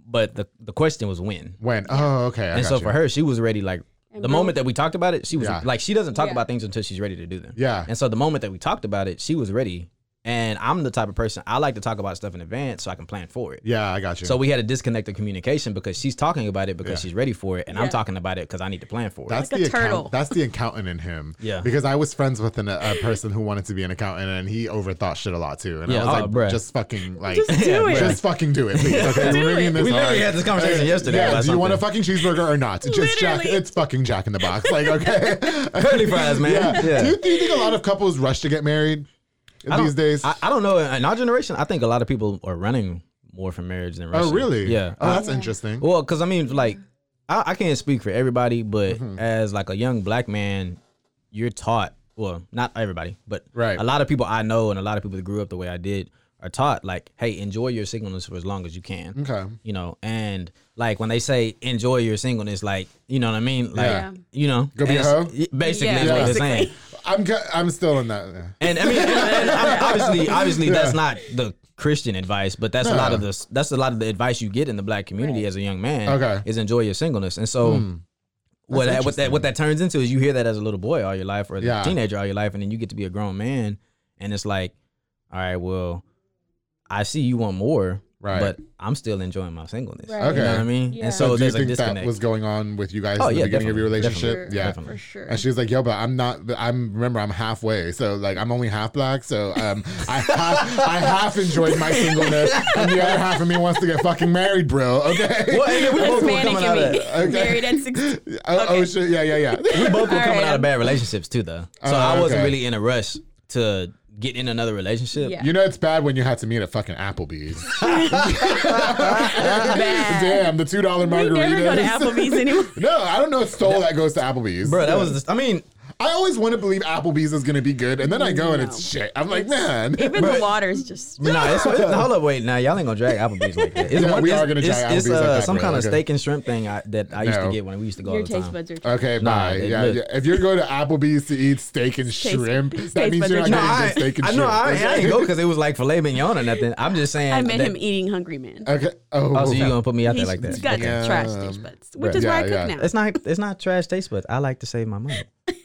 But the the question was when. When? Oh, okay. I and got so you. for her, she was ready like And the Bree- moment that we talked about it, she was Yeah. like she doesn't talk Yeah. about things until she's ready to do them. Yeah. And so the moment that we talked about it, she was ready. And I'm the type of person I like to talk about stuff in advance so I can plan for it. Yeah, I got you. So we had a disconnect of communication because she's talking about it because Yeah. she's ready for it, and I'm Yeah. talking about it because I need to plan for it. That's Like a the account- turtle. that's the accountant in him. Yeah. Because I was friends with an, a person who wanted to be an accountant, and he overthought shit a lot too. And Yeah, I was oh, like, bruh. just fucking like, Just do it. just fucking do it, please. Okay, we're making this We literally hard. had this conversation Okay, yesterday Yeah. about Do you want a something. fucking cheeseburger or not? Just Jack. Literally. It's fucking Jack in the Box. Like, okay. Curly fries, man. yeah. Yeah. Do, you, do you think a lot of couples rush to get married I don't- these days? I, I don't know. In our generation, I think a lot of people are running more from marriage than oh, really? Yeah. Oh, that's interesting. Well, because I mean, like, I, I can't speak for everybody, but Mm-hmm. as like a young black man, you're taught. Well, not everybody, but Right. a lot of people I know and a lot of people that grew up the way I did are taught like, hey, enjoy your singleness for as long as you can. Okay. You know, and like when they say enjoy your singleness, like you know what I mean, like Yeah. you know, Go be a and hoe? Basically, Yeah, is what they're basically. Saying. I'm I'm still in that. And I mean, and, and, I mean, obviously, obviously, Yeah. that's not the Christian advice, but that's a lot of the that's a lot of the advice you get in the black community as a young man. Okay. is enjoy your singleness, and so. Hmm. What that, what that what that turns into is you hear that as a little boy all your life or as Yeah. a teenager all your life, and then you get to be a grown man, and it's like, all right, well, I see you want more, Right. But I'm still enjoying my singleness. Right. Okay. You know what I mean? Yeah. And So, so, do you there's a think disconnect. that was going on with you guys Oh, in the yeah, beginning of your relationship? For Yeah. sure, For sure. And she's like, "Yo, but I'm not. I'm remember I'm halfway. so like I'm only half black. So um, I half, I half enjoyed my singleness, and the other half of me wants to get fucking married, bro. Okay. Well, and we both were coming out of. Okay. Married at 16. Oh, oh shit. Yeah, yeah, yeah. we both were All coming right, out of bad relationships too, though. So Oh, I wasn't okay. really in a rush to get in another relationship. Yeah. You know it's bad when you had to meet at fucking Applebee's. Bad. Damn, the two dollar We margaritas. never go to Applebee's anymore. no, I don't know a stole that goes to Applebee's. Bro, that was. Just, I mean, I always want to believe Applebee's is gonna be good, and then I go and No. it's shit. I'm like, man. Even the water's just. no, it's, it's, hold up, wait. Now y'all ain't gonna drag Applebee's like that. It's Yeah, we it's, are gonna drag it's, Applebee's like uh, that, some bro. kind of Okay. steak and shrimp thing I, that I used No. to get when we used to go Your all the taste time. buds are. Okay, Nah, bye. it Yeah, look- yeah. If you go to Applebee's to eat steak and Taste- shrimp, taste that means you're are not No, getting I, just steak and shrimp. I shrimp. know I, I Okay? didn't go because it was like filet mignon or nothing. I'm just saying. I met that- him eating Hungry Man. Okay. Oh, Oh, so you okay. gonna put me out there He's, like he's that? got Yeah. trash taste buds, which is Yeah, why I cook yeah. now. It's not. It's not trash taste, buds. I like to save my money,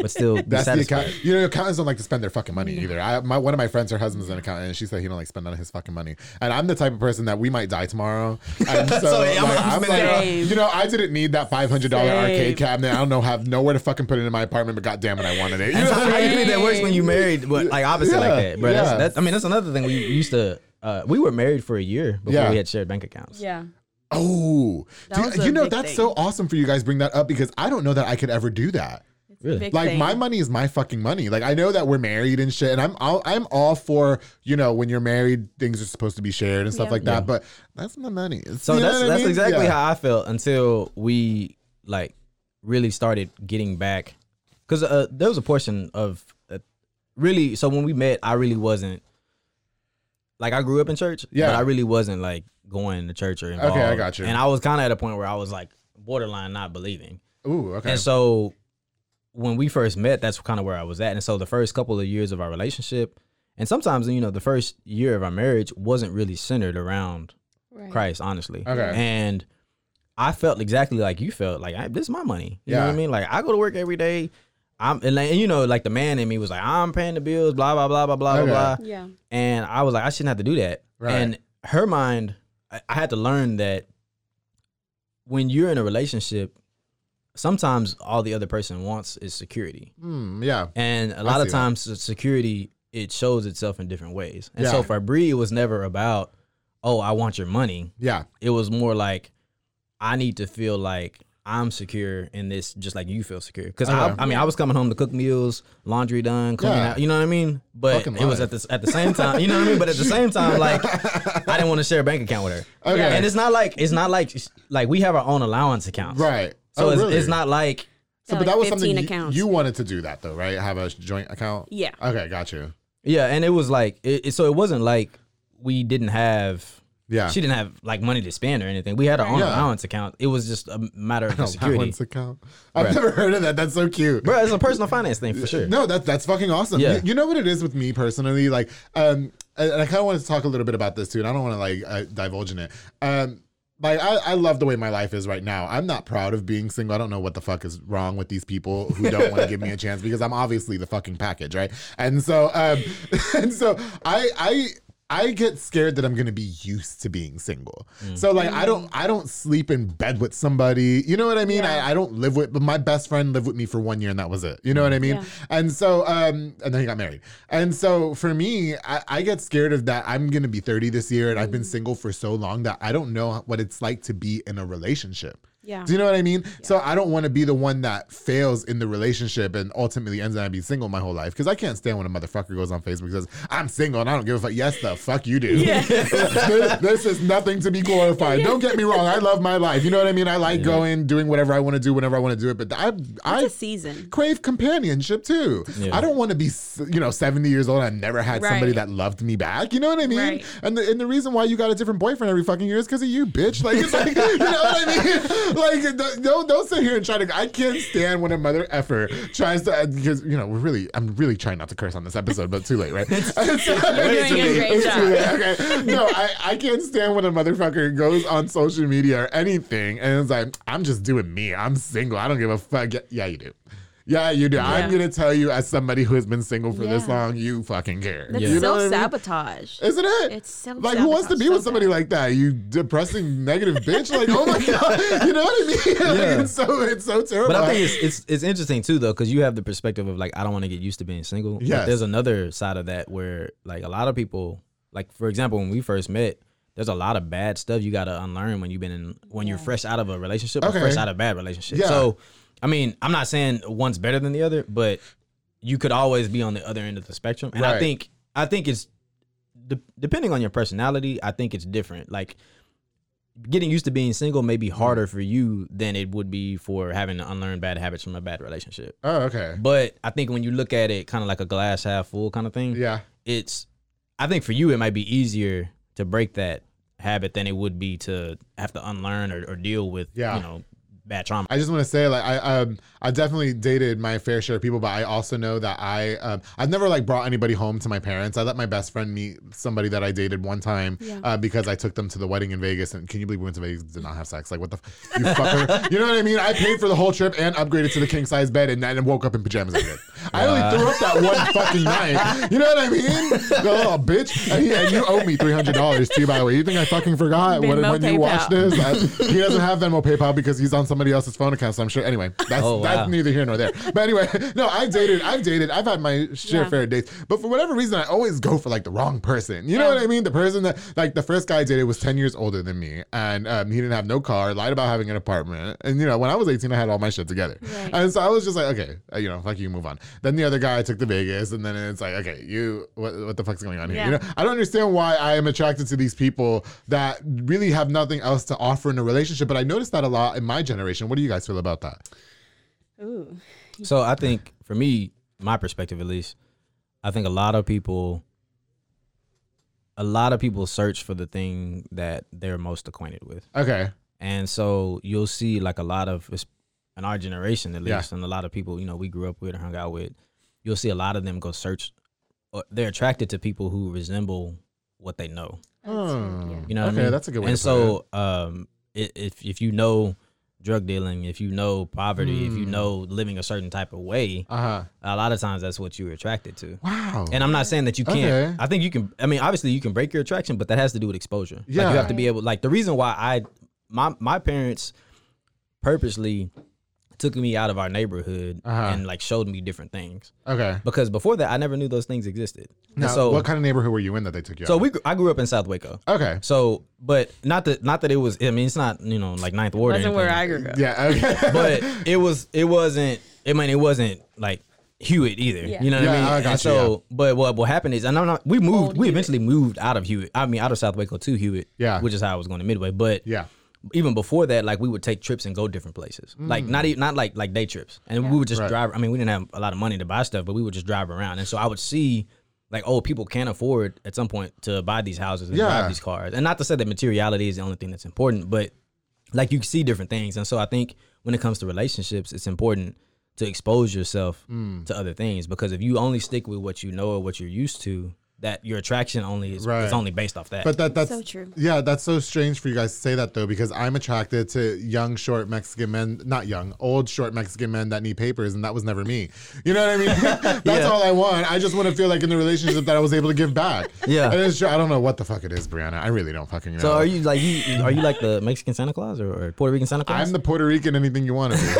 but still be That's the satisfied. account. You know, accountants don't like to spend their fucking money either. I, my one of my friends, her husband's an accountant, and she said he don't like spend none of his fucking money. And I'm the type of person that we might die tomorrow. And so, So, yeah, I'm- like, I'm I'm like, Same. you know, I didn't need that five hundred dollar Same. arcade cabinet. I don't know, have nowhere to fucking put it in my apartment, but goddamn it, I wanted it. You know how I you mean? think that works when you married, but like opposite Yeah, like that, bro. yeah. That's, that's, I mean, that's another thing we used to. Uh, we were married for a year before Yeah. we had shared bank accounts. yeah. Oh, That Do- was a you know that's thing. so awesome for you guys. Bring that up because I don't know that I could ever do that. Really? Big like thing. my money is my fucking money. Like I know that we're married and shit, and I'm all, I'm all for you know when you're married, things are supposed to be shared and stuff Yeah. like that. But that's my money. So You know that's what I that's mean? exactly Yeah. how I felt until we like really started getting back, because uh, there was a portion of uh, really. So when we met, I really wasn't like I grew up in church, Yeah. but I really wasn't like going to church or involved. Okay, I got you. And I was kind of at a point where I was like borderline not believing. Ooh, okay. And so when we first met, that's kind of where I was at. And so the first couple of years of our relationship, and sometimes you know the first year of our marriage wasn't really centered around Right. Christ, honestly. Okay. And I felt exactly like you felt. Like I, this is my money. You know what Yeah. I mean? Like I go to work every day. I'm and, like, and you know like the man in me was like I'm paying the bills, blah blah blah blah blah Okay. blah blah. Yeah. And I was like I shouldn't have to do that. Right. And her mind, I, I had to learn that when you're in a relationship, sometimes all the other person wants is security. Hmm, yeah. And a lot of times the security it shows itself in different ways. And Yeah. so for Bree, it was never about, oh, I want your money. Yeah. It was more like, I need to feel like I'm secure in this, just like you feel secure. Because. I, I mean, I was coming home to cook meals, laundry done, cleaning Yeah. out. You know what I mean? But Fucking it was life. at the at the same time. You know what I mean? But at the same time, like I didn't want to share a bank account with her. Okay. And it's not like it's not like like we have our own allowance accounts. Right. So oh, it's, really? it's not like So, Yeah, but like that was something you, accounts. you wanted to do that though, right? Have a joint account. Yeah. Okay, got you. yeah, and it was like it, it- so it wasn't like we didn't have Yeah. she didn't have like money to spend or anything. We had our own Yeah. allowance account. It was just a matter of the security. Allowance account. I've Right. never heard of that. That's so cute. Bro, it's a personal finance thing for sure. No, that's that's fucking awesome. Yeah. You, you know what it is with me personally, like, um, and and I kind of wanted to talk a little bit about this too, and I don't want to like uh, divulge in it. Um, like I, I love the way my life is right now. I'm not proud of being single. I don't know what the fuck is wrong with these people who don't want to give me a chance because I'm obviously the fucking package, right? And so, um, and so I, I. I get scared that I'm gonna be used to being single. Mm. So like I don't mm. I don't sleep in bed with somebody. You know what I mean? Yeah. I, I don't live with but my best friend lived with me for one year and that was it. You know what I mm. mean? Yeah. And so, um, and then he got married. And so for me, I, I get scared of that. I'm gonna be 30 this year, and I've been single for so long that I don't know what it's like to be in a relationship. Yeah. Do you know what I mean? So I don't want to be the one that fails in the relationship and ultimately ends up being single my whole life because I can't stand when a motherfucker goes on Facebook and says I'm single and I don't give a fuck. Yes, the fuck you do. Yeah. this, this is nothing to be glorified. Don't get me wrong. I love my life. You know what I mean? I like going, doing whatever I want to do whenever I want to do it. But I, I It's a season. crave companionship too. Yeah. I don't want to be, you know, 70 years old and I never had somebody that loved me back. You know what I mean? Right. And the, and the reason why you got a different boyfriend every fucking year is because of you, bitch. Like, it's like, you know what I mean? Like, don't- don't, sit here and try to, I can't stand when a mother effer tries to, uh, because, you know, we're really, I'm really trying not to curse on this episode, but too late, right? It's doing a great it's job. too late. Okay. No, I, I can't stand when a motherfucker goes on social media or anything and it's like, I'm just doing me. I'm single. I don't give a fuck. Yeah, you do. Yeah, you do. I'm gonna tell you, as somebody who has been single for this long, you fucking care. That's You know what I mean? sabotage. Isn't it? It's self like who wants to be with somebody so like that? You depressing negative bitch. Like oh my god, you know what I mean? Like, Yeah. it's so it's so terrible. But I think it's it's it's interesting too though, because you have the perspective of like I don't want to get used to being single. Yeah, there's another side of that where like a lot of people, like for example, when we first met, there's a lot of bad stuff you got to unlearn when you've been in when you're fresh out of a relationship Okay. or fresh out of a bad relationship. Yeah. So, I mean, I'm not saying one's better than the other, but you could always be on the other end of the spectrum. And Right. I think I think it's de- depending on your personality. I think it's different. Like getting used to being single may be mm-hmm. harder for you than it would be for having to unlearn bad habits from a bad relationship. oh okay. But I think when you look at it kind of like a glass half full kind of thing, Yeah. it's I think for you it might be easier to break that habit than it would be to have to unlearn or, or deal with Yeah. you know bad trauma. I just want to say, like, I um, I definitely dated my fair share of people, but I also know that I, um, I've never like brought anybody home to my parents. I let my best friend meet somebody that I dated one time Yeah. uh, because I took them to the wedding in Vegas, and can you believe we went to Vegas did not have sex? Like, what the, f- you fucker? you know what I mean? I paid for the whole trip and upgraded to the king size bed, and then woke up in pajamas again. I only threw up that one fucking night. You know what I mean? The little bitch. And, he, and you owe me three hundred dollars too, by the way. You think I fucking forgot when, Venmo, when you watched this? I- he doesn't have Venmo PayPal because he's on somebody else's phone account. So I'm sure. Anyway, that's Oh, that's neither here nor there. But anyway, no, I dated. I've dated. I've had my share Yeah. fair of dates. But for whatever reason, I always go for like the wrong person. You know Yeah. what I mean? The person that like the first guy I dated was ten years older than me, and um, he didn't have no car. Lied about having an apartment. And you know, when I was 18, I had all my shit together. Right. And so I was just like, okay, uh, you know, fuck you, move on. Then the other guy I took to Vegas, and then it's like, okay, you, what, what the fuck's going on here? You know, I don't understand why I am attracted to these people that really have nothing else to offer in a relationship. But I noticed that a lot in my generation. What do you guys feel about that? Ooh. So I think for me, my perspective at least, I think a lot of people a lot of people search for the thing that they're most acquainted with. Okay. And so you'll see like a lot of in our generation at Yeah. least and a lot of people, you know, we grew up with or hung out with, you'll see a lot of them go search or they're attracted to people who resemble what they know. Oh. You know what Okay, I mean? that's a good way And to put so um if if you know drug dealing, if you know poverty, if you Hmm. know living a certain type of way, Uh huh. a lot of times that's what you're attracted to. Wow. And I'm not saying that you can't. Okay. I think you can. I mean, obviously you can break your attraction, but that has to do with exposure. Like Yeah. you have to be able. Like the reason why I, my my parents, purposely took me out of our neighborhood Uh-huh. and like showed me different things okay. because before that I never knew those things existed. And Now, so what kind of neighborhood were you in that they took you? so out? we I grew up in South Waco. Okay. So, but not that not that it was. I mean, it's not you know like Ninth Ward. or Wasn't where I grew up. Yeah. Okay. but it was it wasn't I mean it wasn't like Hewitt either. Yeah. You know what Yeah, I mean? I got and you, so but what what happened is and I'm not we moved Old we Hewitt. eventually moved out of Hewitt. I mean out of South Waco to Hewitt. Yeah. Which is how I was going to Midway. But yeah. Even before that, like we would take trips and go different places. Like not even not like like day trips. And we would just Mm. Right. drive I mean we didn't have a lot of money to buy stuff, but we would just drive around. And so I would see like, oh, people can't afford at some point to buy these houses and Yeah. drive these cars. And not to say that materiality is the only thing that's important, but like you see different things. And so I think when it comes to relationships, it's important to expose yourself Mm. to other things because if you only stick with what you know or what you're used to, that your attraction only is, Right. is only based off that. But that that's So true. Yeah, that's so strange for you guys to say that though, because I'm attracted to young, short Mexican men, not young, old, short Mexican men that need papers, and that was never me. You know what I mean? that's Yeah. all I want. I just want to feel like in the relationship that I was able to give back. Yeah. and it's true. I don't know what the fuck it is, Breana. I really don't fucking know. so are you like you are you like the Mexican Santa Claus or, or Puerto Rican Santa Claus? I'm the Puerto Rican, anything you want to be.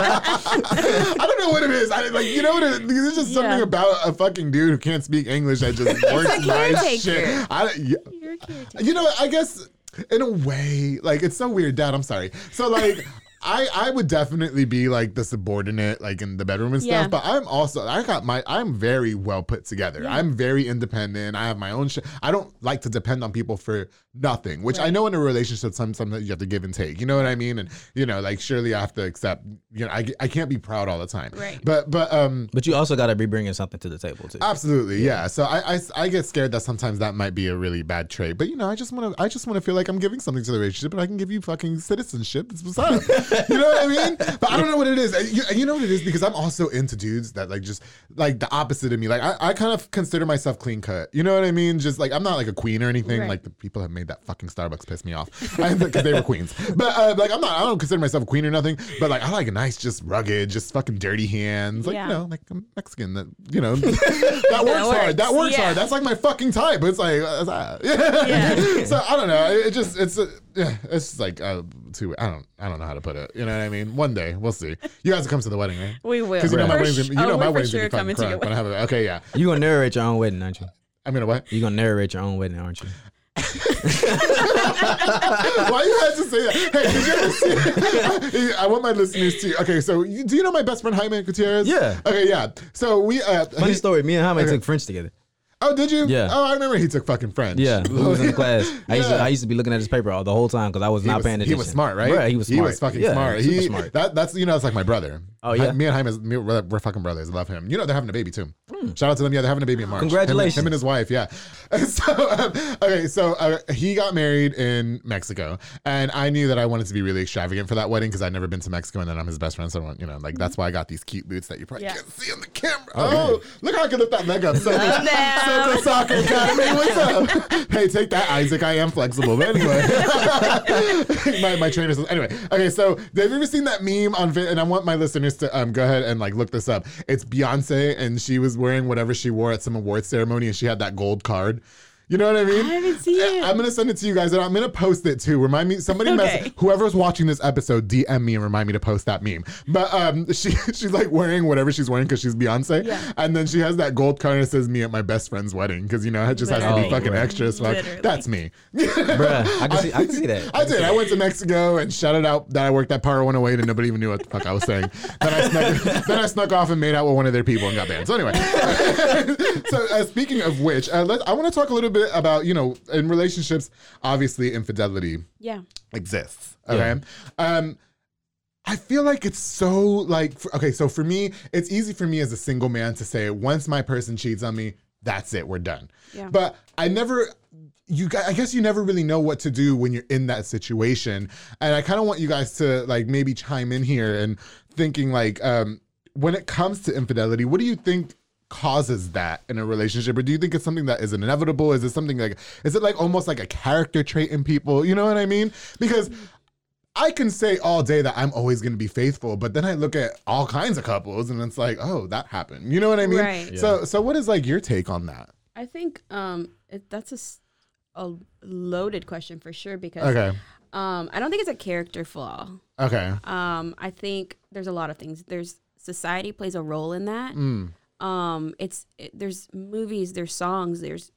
I don't know what it is. I like, you know what? it is. there's just something Yeah. about a fucking dude who can't speak English that just works my shit. I, yeah. You're a caretaker. You know, I guess in a way, like it's so weird, Dad. I'm sorry. So like. I, I would definitely be like the subordinate, like in the bedroom and stuff. Yeah. But I'm also I got my I'm very well put together. I'm very independent. I have my own shit. I don't like to depend on people for nothing. Which I know in a relationship, some sometimes you have to give and take. You know what I mean? And you know, like surely I have to accept. You know, I, I can't be proud all the time. Right. But but um but you also got to be bringing something to the table too. Absolutely, yeah. So I, I I get scared that sometimes that might be a really bad trait, but you know, I just want to I just want to feel like I'm giving something to the relationship, and I can give you fucking citizenship. It's what's up. you know what I mean? But I don't know what it is. You, you know what it is because I'm also into dudes that like just like the opposite of me. Like I, I kind of consider myself clean cut. You know what I mean? Just like I'm not like a queen or anything. Right. Like the people that made that fucking Starbucks piss me off because they were queens. But uh, like I'm not. I don't consider myself a queen or nothing. But like I like a nice, just rugged, just fucking dirty hands. Like Yeah. you know, like I'm Mexican. That you know that works hard. That works, works yeah. hard. That's like my fucking type. It's like uh, uh, Yeah. so I don't know. It, it just it's uh, yeah, it's like uh, too. I don't I don't know how to put it. You know what I mean? One day we'll see. You guys will come to the wedding, right? We will. Because you know my We're wedding's gonna, you know oh, my we're wedding's sure gonna be coming fucking to your crunk I have it. Okay, yeah. You gonna narrate your own wedding, aren't you? I'm gonna what? You gonna narrate your own wedding, aren't you? Why you had to say that? Hey, did you ever see? I want my listeners to. Okay, so you, do you know my best friend Jaime Gutierrez? Yeah. Okay, yeah. So we. Uh, Funny story. Me and Jaime Okay. took French together. Oh, did you? Yeah. Oh, I remember he took fucking French. Yeah, we was in the class. I used to, Yeah. I used to be looking at his paper all the whole time because I was He not was, paying attention. he was smart, right? Bruh, he was smart. He was fucking Yeah, smart. super He, smart. That, that's you know, it's like my brother. Oh, yeah? Me and Jaime, is- me, we're, we're fucking brothers. I love him. You know, they're having a baby too. Shout out to them. Yeah, they're having a baby in March. Him and-. Congratulations. Him, and his wife. Yeah. so um, okay, so uh, he got married in Mexico, and I knew that I wanted to be really extravagant for that wedding because I'd never been to Mexico, and then I'm his best friend. So I want- you know, like that's why I got these cute boots that you probably Yeah. can't see on the camera. Oh, look how I can lift that leg up. So them. Soccer Academy. What's up? hey, take that, Isaac. I am flexible. But anyway, my, my trainer says, anyway. Okay, so have you ever seen that meme on, Vi- and I want my listeners to um, go ahead and like look this up. It's Beyonce, and she was wearing whatever she wore at some awards ceremony, and she had that gold card. You know what I mean? I haven't seen it. I'm gonna send it to you guys, and I'm gonna post it too. Remind me, somebody, mess, Okay. whoever's watching this episode, DM me and remind me to post that meme. But um, she she's like wearing whatever she's wearing because she's Beyonce, Yeah. and then she has that gold card that says "Me at my best friend's wedding" because you know it just has to be fucking extra as fuck. literally. That's me. Bruh, I can see, I can see that. I did. I went to Mexico and shouted out that I worked at Pyro 108 and nobody even knew what the fuck I was saying. then I snuck, then I snuck off and made out with one of their people and got banned. So anyway, so uh, speaking of which, uh, let, I want to talk a little bit about you know in relationships, obviously infidelity Yeah. exists. Okay. Um, I feel like it's so like okay. So for me, it's easy for me as a single man to say once my person cheats on me, that's it, we're done. Yeah. But I never. You, gu- I guess you never really know what to do when you're in that situation, and I kind of want you guys to like maybe chime in here and thinking like, um, when it comes to infidelity, what do you think causes that in a relationship, or do you think it's something that is inevitable? Is it something like, is it like almost like a character trait in people? You know what I mean? Because I can say all day that I'm always going to be faithful, but then I look at all kinds of couples and it's like, oh, that happened. You know what I mean? Right. So, so what is like your take on that? I think um it, that's a, s- a loaded question for sure because Okay. um I don't think it's a character flaw. Okay. Um I think there's a lot of things. There's society plays a role in that. Mm. Um it's it, there's movies, there's songs, there's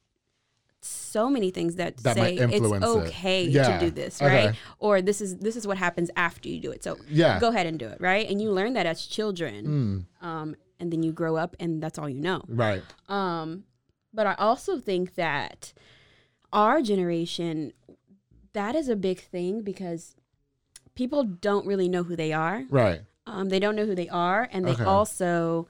so many things that, That say it's it. okay Yeah. to do this, Okay. right? Or this is this is what happens after you do it. So Yeah. go ahead and do it, right? And you learn that as children. Mm. Um and then you grow up and that's all you know. Right. Um, but I also think that our generation, that is a big thing because people don't really know who they are. Right. Um, they don't know who they are, and they Okay. also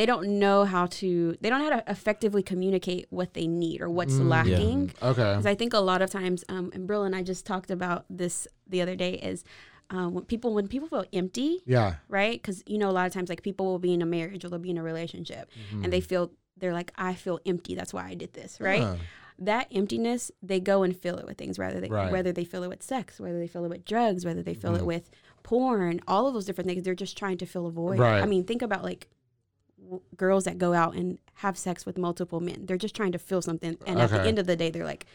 they don't know how to they don't know how to effectively communicate what they need or what's Mm. lacking. Okay. Because I think a lot of times, um, and Brill and I just talked about this the other day, is um, when people when people feel empty, Yeah. right? Because you know, a lot of times, like people will be in a marriage or they'll be in a relationship, and they feel they're like, I feel empty. That's why I did this, right? Huh. That emptiness, they go and fill it with things, rather they, Right. whether they fill it with sex, whether they fill it with drugs, whether they fill it with porn, all of those different things. They're just trying to fill a void. Right. I mean, think about like w- girls that go out and have sex with multiple men. They're just trying to fill something, and at the end of the day, they're like,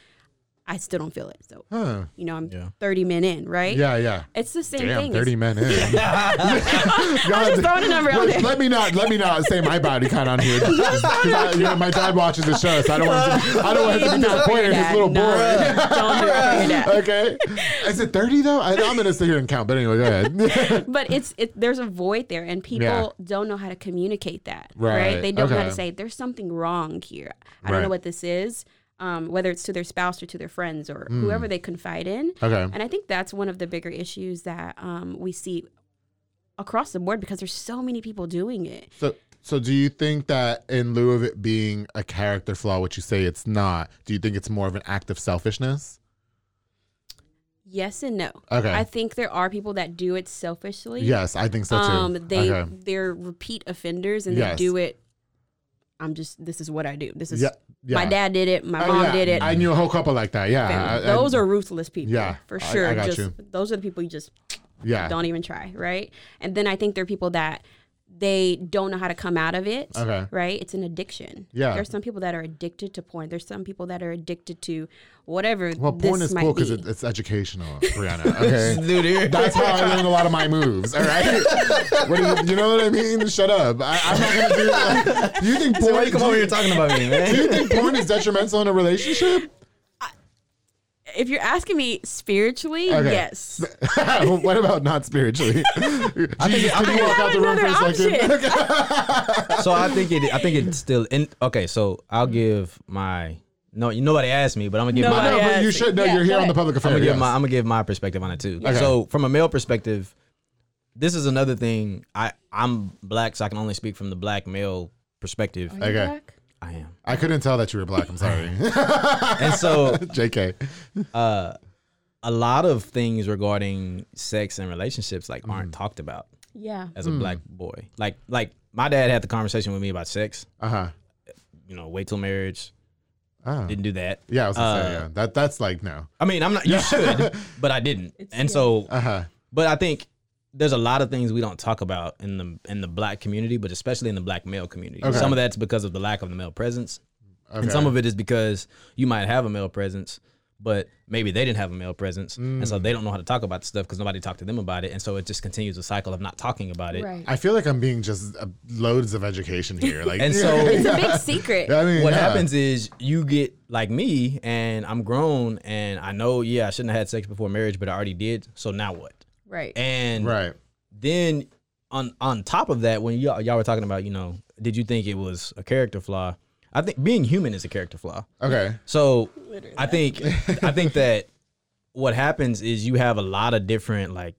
I still don't feel it. So Huh. you know, I'm Yeah. 30 men in, right? Yeah. Yeah. It's the same Damn, thing. thirty men in. I'm just throwing a number out let, there. let me not let me not say my body count on here. 'Cause I- you know, my dad watches the show, so I don't want to, I don't want to be Not for disappointed your in his little No. boy. Don't do it for your dad. okay. Is it 30 though? I, I'm going to sit here and count, but anyway, go ahead. but it's it there's a void there and people Yeah. don't know how to communicate that Right. right, they don't know how to say there's something wrong here i don't know what this is um, whether it's to their spouse or to their friends or Hmm. whoever they confide in okay. and i think that's one of the bigger issues that um, we see across the board because there's so many people doing it So, so do you think that in lieu of it being a character flaw, which you say it's not, do you think it's more of an act of selfishness? Yes and no. Okay. I think there are people that do it selfishly. Yes, I think so too. Um, they okay. they're repeat offenders and Yes. they do it. I'm just. This is what I do. This is. Yeah, yeah. My dad did it. My Oh, mom yeah. did it. I knew a whole couple like that. Yeah. I- I- those are ruthless people. Yeah, for I- sure. I got just you. those are the people you just yeah. don't even try, right? And then I think there are people that they don't know how to come out of it. Okay. Right? It's an addiction. Yeah. There's some people that are addicted to porn. There's some people that are addicted to whatever. Well, porn is might cool because be. it, it's educational, Breana. Okay. Dude. That's how I learned a lot of my moves. All right, what you, you know what I mean? Shut up. I, I'm not gonna do. Like, do you think So porn? why you come over here talking about me, do you think porn is detrimental in a relationship? If you're asking me spiritually, Okay. yes. what about not spiritually? I think- can you I walk have out the room for a another second? option. so I think it. I think it's still. In, okay, so I'll give my. No, you, nobody asked me, but I'm gonna give Nobody my. No, but you should. No, Yeah, you're here on the ahead. public I'm gonna give yes. my. I'm gonna give my perspective on it too. Okay. So from a male perspective, this is another thing. I I'm black, so I can only speak from the black male perspective. Are you Okay. black? I am, I couldn't tell that you were black. I'm sorry. and so JK. uh, a lot of things regarding sex and relationships like Mm. aren't talked about Yeah. as a black boy. Like like my dad had the conversation with me about sex. Uh huh. You know, wait till marriage. Oh. Didn't do that. Yeah, I was gonna say Uh, yeah. That that's like no. I mean, I'm not. You should, but I didn't. It's- and yeah. so, Uh huh. but I think there's a lot of things we don't talk about in the in the black community, but especially in the black male community. Okay. Some of that's because of the lack of the male presence, Okay. and some of it is because you might have a male presence, but maybe they didn't have a male presence, and Mm. so they don't know how to talk about the stuff because nobody talked to them about it, and so it just continues a cycle of not talking about it. Right. I feel like I'm being just uh, loads of education here. Like, And so- It's a big secret. I mean, What yeah. happens is you get like me, and I'm grown, and I know, yeah, I shouldn't have had sex before marriage, but I already did. So now what? Right. And Right. then on on top of that, when y'all, y'all were talking about, you know, did you think it was a character flaw? I think being human is a character flaw. Okay. So I think I think that what happens is you have a lot of different like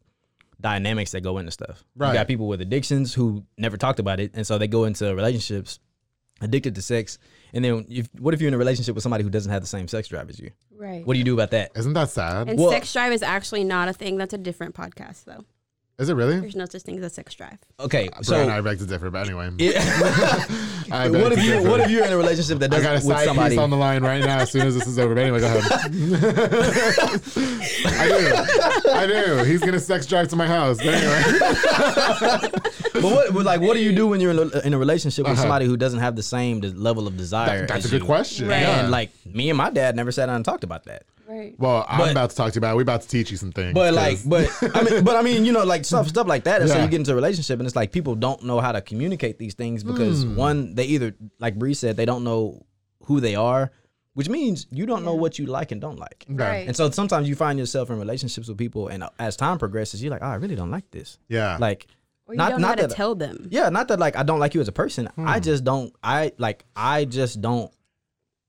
dynamics that go into stuff. Right. You got people with addictions who never talked about it, and so they go into relationships addicted to sex. And then, if, what if you're in a relationship with somebody who doesn't have the same sex drive as you? Right. What do you do about that? Isn't that sad? and Well- sex drive is actually not a thing. That's a different podcast, though. Is it really? There's no such thing as a sex drive. Okay, So, Brian, I beg to differ, but anyway. it- what if you differ. what if you're in a relationship that doesn't got a with side somebody? piece on the line right now as soon as this is over. But anyway, go ahead. I do. I do. He's gonna sex drive to my house. But anyway. But what, but like, what do you do when you're in a, in a relationship with Uh-huh. somebody who doesn't have the same level of desire? That's as a good you? question. Right. Yeah. And like, me and my dad never sat down and talked about that. Right. well, I'm But- about to talk to you about. it. We're about to teach you some things. But like, but I mean, but I mean, you know, like stuff stuff like that. And so you get into a relationship, and it's like people don't know how to communicate these things because Hmm. one, they either like Bree said, they don't know who they are, which means you don't know what you like and don't like. Okay. Right. And so sometimes you find yourself in relationships with people, and as time progresses, you're like, oh, I really don't like this. yeah. Like, Or you not don't know not how to tell them. yeah, not that like I don't like you as a person. Hmm. I just don't. I like. I just don't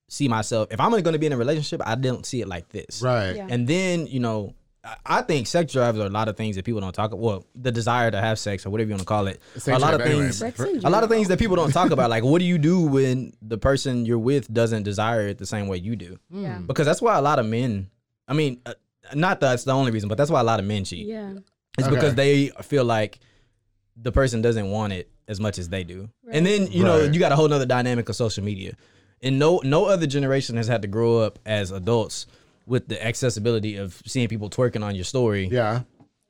see myself. If I'm going to be in a relationship, I don't see it like this. right. Yeah. And then you know, I- I think sex drives are a lot of things that people don't talk. About. Well, the desire to have sex or whatever you want to call it. Sex a lot of drive anyway. things. A lot of things that people don't talk about. Like, what do you do when the person you're with doesn't desire it the same way you do? Yeah. Because that's why a lot of men. I mean, uh, not that's the only reason, but that's why a lot of men cheat. Yeah. It's Okay. because they feel like the person doesn't want it as much as they do. And then, you know, you got a whole nother dynamic of social media. And no no other generation has had to grow up as adults with the accessibility of seeing people twerking on your story Yeah.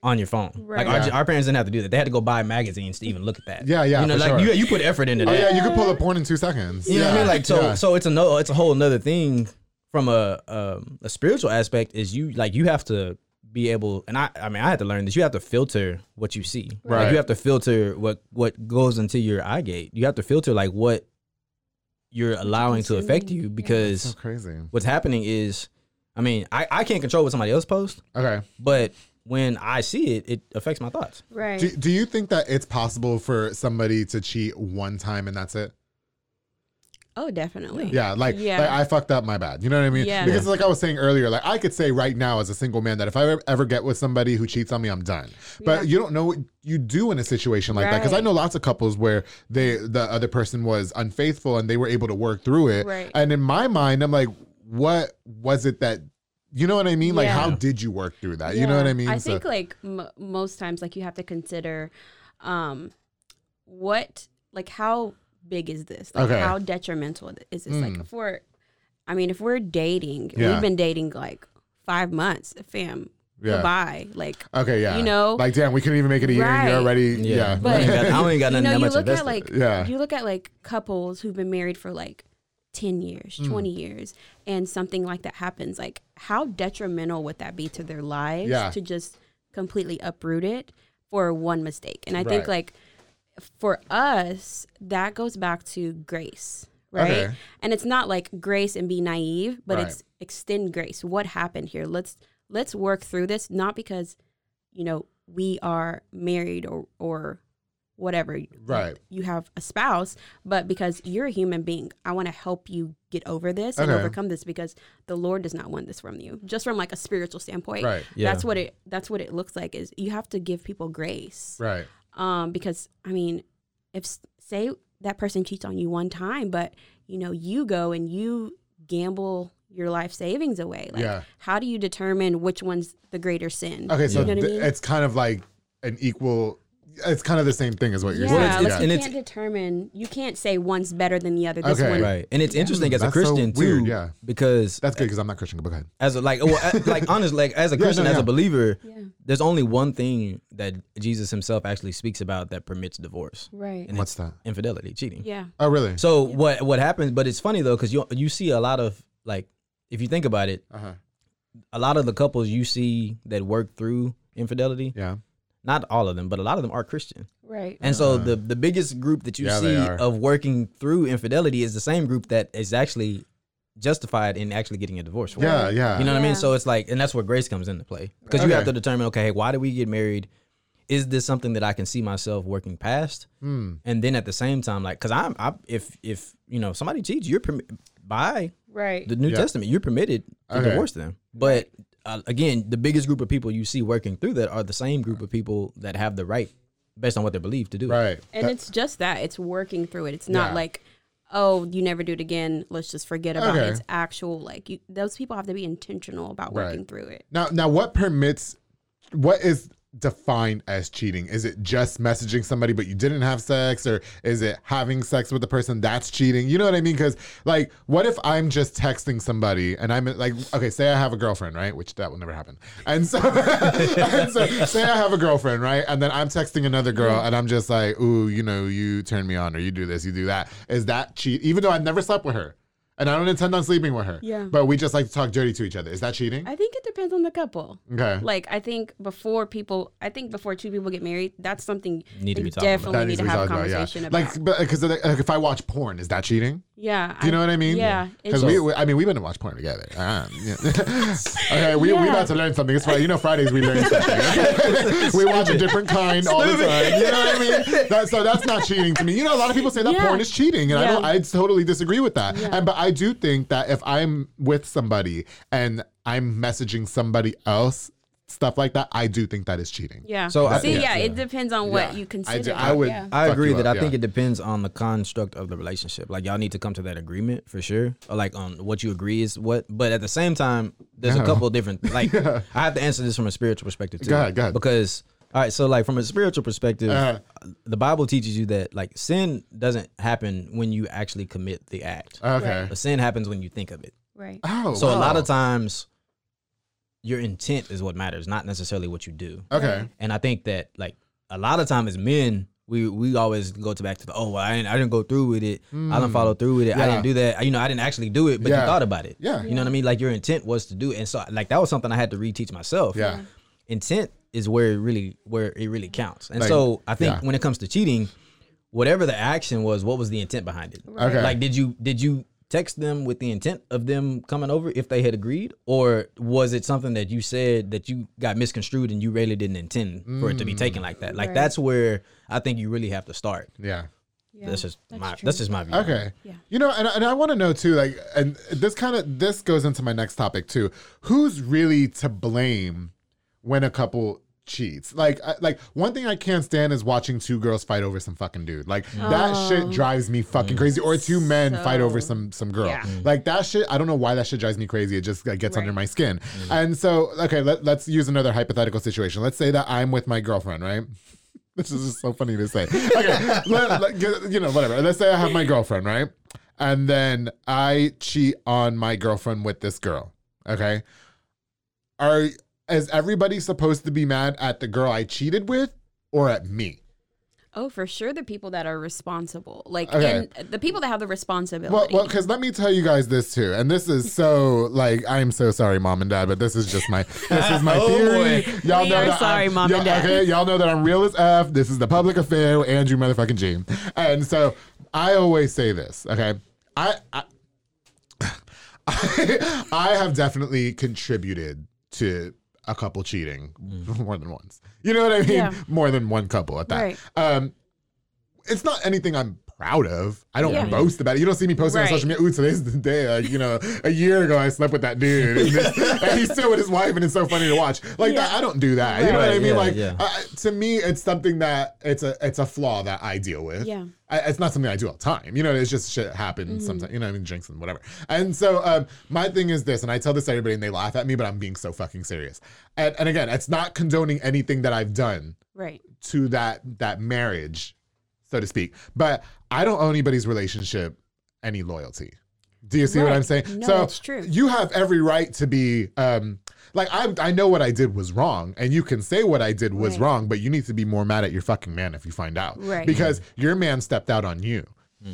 on your phone. Right. Like our, Yeah. our parents didn't have to do that. They had to go buy magazines to even look at that. Yeah, yeah, You know, for like sure. you you put effort into Oh that. yeah, you could pull a porn in two seconds. You know what I mean? Like so, Yeah. so it's a no, it's a whole another thing from a um, a spiritual aspect. Is you like you have to be able, and I I mean I had to learn this. You have to filter what you see. Right. Like you have to filter what what goes into your eye gate. You have to filter like what you're allowing to affect consuming, you yeah. because so crazy. what's happening is, I mean, I I can't control what somebody else posts, Okay. but when I see it, it affects my thoughts. Right. Do, do you think that it's possible for somebody to cheat one time and that's it? Oh, definitely. Yeah, like, Yeah. like I fucked up, my bad. You know what I mean? Yeah. Because like I was saying earlier, like I could say right now as a single man that if I ever- get with somebody who cheats on me, I'm done. But Yeah. you don't know what you do in a situation like that because I know lots of couples where they the other person was unfaithful and they were able to work through it. Right. And in my mind, I'm like, what was it that you know what I mean? Like, how did you work through that? You know what I mean? I So- think like m- most times, like you have to consider, um, what like how big is this? Like Okay. how detrimental is this? Like Mm. if we're, I mean, if we're dating, Yeah. we've been dating like five months, fam. Yeah. Goodbye. Like okay, yeah. you know, like, damn, we couldn't even make it a year, and you're already, Yeah, yeah. I But- ain't got, I ain't got you nothing know, that you much look invested. at like Yeah. you look at like couples who've been married for like 10 years, Mm. 20 years, and something like that happens. Like, how detrimental would that be to their lives Yeah. to just completely uproot it for one mistake? And I think, like, for us, that goes back to grace, right? Okay. And it's not like grace and be naive, but Right. it's extend grace. What happened here? Let's let's work through this, not because, you know, we are married or or whatever. Right. You have a spouse, but because you're a human being, I want to help you get over this and overcome this because the Lord does not want this from you. Just from like a spiritual standpoint. Right. Yeah. That's what it that's what it looks like is you have to give people grace. Right. Um because I mean, if say that person cheats on you one time, but you know, you go and you gamble your life savings away. Like Yeah. how do you determine which one's the greater sin? Okay, so You know what I mean? it's kind of like an equal. It's kind of the same thing as what you're Yeah, saying. it's- like it's- you and can't determine. You can't say one's better than the other. This Okay. one, Right, and it's interesting as a That's so Christian weird, too, yeah. because That's good because I'm not Christian. But go ahead. as a like, well, like honestly, like as a Yeah, Christian, no, as yeah. a believer, Yeah. there's only one thing that Jesus Himself actually speaks about that permits divorce, right? and What's it's that? infidelity, cheating. Yeah, Oh, really? So what what happens? But it's funny though, because you you see a lot of like, if you think about it, Uh huh. a lot of the couples you see that work through infidelity, Yeah. Not all of them, but a lot of them are Christian. right. And so the the biggest group that you Uh-huh. Yeah, see of working through infidelity is the same group that is actually justified in actually getting a divorce. For. Yeah. Yeah. You know what I mean? So it's like, and that's where grace comes into play because you have to determine, okay, hey, why did we get married? Is this something that I can see myself working past? Hmm. And then at the same time, like, because I'm, I, if if you know somebody cheats, you're permi- by right. the New Yeah. Testament, you're permitted to Okay. divorce them. But uh, again, the biggest group of people you see working through that are the same group of people that have the right, based on what they believe, to do. it. Right. and it's just that it's working through it. It's not Yeah. like, oh, you never do it again. Let's just forget about Okay. it. It's actual like you. Those people have to be intentional about Right. working through it. Now, now, what permits? What is defined as cheating? Is it just messaging somebody but you didn't have sex, or is it having sex with the person that's cheating? You know what I mean? Because like, what if I'm just texting somebody and I'm like, okay, say I have a girlfriend, right? Which that will never happen. And so, and so say I have a girlfriend, right? And then I'm texting another girl and I'm just like, ooh, you know, you turn me on, or you do this, you do that. Is that cheat? Even though I never slept with her. And I don't intend on sleeping with her. Yeah. But we just like to talk dirty to each other. Is that cheating? I think it depends on the couple. Okay. Like I think before people, I think before two people get married, that's something Need to be talking about. definitely need to be have a talked about, conversation yeah. about. Like, because like, if I watch porn, is that cheating? yeah, Do you know what I mean? Yeah, Because we, we- I mean, we've been to watch porn together. Ah, yeah. okay, we, we about to learn something. It's Friday. You know, Fridays we learn something. okay? we watch a different kind all the time. You know what I mean? That, so that's not cheating to me. You know, a lot of people say that Yeah. porn is cheating, and I don't. I totally disagree with that. Yeah. And but I do think that if I'm with somebody and I'm messaging somebody else, stuff like that, I do think that is cheating. yeah. So I see, think- yeah, it depends on what Yeah. you I, consider. do, I would. Yeah. I agree that up, I think it depends on the construct of the relationship. Like y'all need to come to that agreement for sure, or like on what you agree is what. But at the same time, there's Yeah. a couple of different. Like I have to answer this from a spiritual perspective too. Go ahead, go ahead. Because all right, so like from a spiritual perspective, Uh-huh. the Bible teaches you that like sin doesn't happen when you actually commit the act. Okay. The sin happens when you think of it. right. Oh, So a lot of times, your intent is what matters, not necessarily what you do. Okay. And I think that like a lot of times as men, we we always go to back to the oh well, I didn't I didn't go through with it. I didn't follow through with it. I Hmm. Didn't do that. You know, I didn't actually do it, but Yeah. you thought about it. Yeah. You know what I mean? Like your intent was to do it. And so like that was something I had to reteach myself. Yeah. Intent is where it really where it really counts. And Like, so I think yeah. when it comes to cheating, whatever the action was, what was the intent behind it? Okay. Like did you did you text them with the intent of them coming over if they had agreed or was it something that you said that you got misconstrued and you really didn't intend for it to be Mm. taken like that like Right. that's where i think you really have to start Yeah. Yeah, that's just my true. that's just my view Okay. Yeah. You know, and, and I want to know too, like, and this kind of this goes into my next topic too. Who's really to blame when a couple cheats. Like, I, like one thing I can't stand is watching two girls fight over some fucking dude. Like that shit oh. drives me fucking crazy. Or two men fight over some some girl. Yeah. Mm. Like that shit. I don't know why that shit drives me crazy. It just like, gets under my skin. Mm. And so, okay, let, let's use another hypothetical situation. Let's say that I'm with my girlfriend, right? This is just so funny to say. Okay, let- let- you know, whatever. Let's say I have my girlfriend, right? And then I cheat on my girlfriend with this girl. Okay, are is everybody supposed to be mad at the girl I cheated with or at me? Oh, for sure, the people that are responsible, like Okay. and the people that have the responsibility. Well, well, because let me tell you guys this too, and this is so like I'm so sorry, mom and dad, but this is just my this is my Oh, theory. boy. Y'all We know are that sorry, I'm- Mom and y'all- Dad. Okay, y'all know that I'm real as f. This is the public affair with Andrew motherfucking G, and so I always say this. Okay, I. I I have definitely contributed to a couple cheating more than once. You know what I mean? Yeah. More than one couple at that. Right. Um, it's not anything I'm proud of. I don't Yeah. boast about it. You don't see me posting Right. on social media. Ooh, today's the day. Like, you know, a year ago I slept with that dude, and, this, and he's still with his wife, and it's so funny to watch. Like that, I don't do that. You know what I mean? yeah, like yeah. I- to me, it's something that it's a it's a flaw that I deal with. Yeah. I, it's not something I do all the time. You know, it's just shit happens sometimes. You know, I mean, drinks and whatever. And so, um, my thing is this, and I tell this to everybody, and they laugh at me, but I'm being so fucking serious. And, and again, it's not condoning anything that I've done right. to that that marriage, so to speak. But I don't owe anybody's relationship any loyalty. Do you see what I'm saying? No, so that's true. you have every right to be um like I I know what I did was wrong, and you can say what I did was Right. wrong, but you need to be more mad at your fucking man if you find out, Right. Because your man stepped out on you.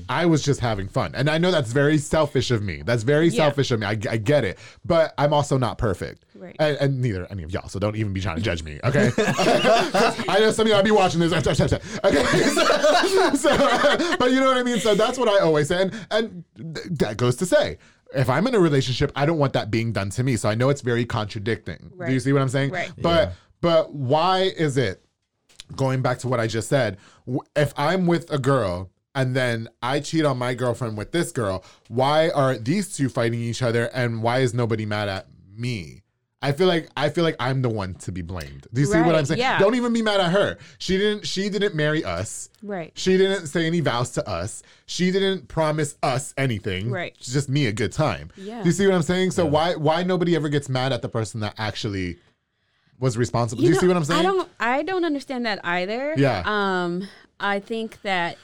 I was just having fun, and I know that's very selfish of me. That's very Yeah. selfish of me. I, I get it, but I'm also not perfect, Right. and, and neither any of y'all. So don't even be trying to judge me, okay? I know some of y'all be watching this. Okay, so, so, but you know what I mean. So that's what I always say, and, and th- that goes to say, if I'm in a relationship, I don't want that being done to me. So I know it's very contradicting. Do you see what I'm saying? Right. But but why is it? Going back to what I just said, if I'm with a girl and then I cheat on my girlfriend with this girl, why are these two fighting each other, and why is nobody mad at me? I feel like I feel like I'm the one to be blamed. Do you see what I'm saying? yeah. Don't even be mad at her. She didn't. She didn't marry us. Right. She didn't say any vows to us. She didn't promise us anything. Right. It's just me a good time. Yeah. Do you see what I'm saying? So why why nobody ever gets mad at the person that actually was responsible? Do you know, see what I'm saying? I don't. I don't understand that either. Yeah. Um. I think that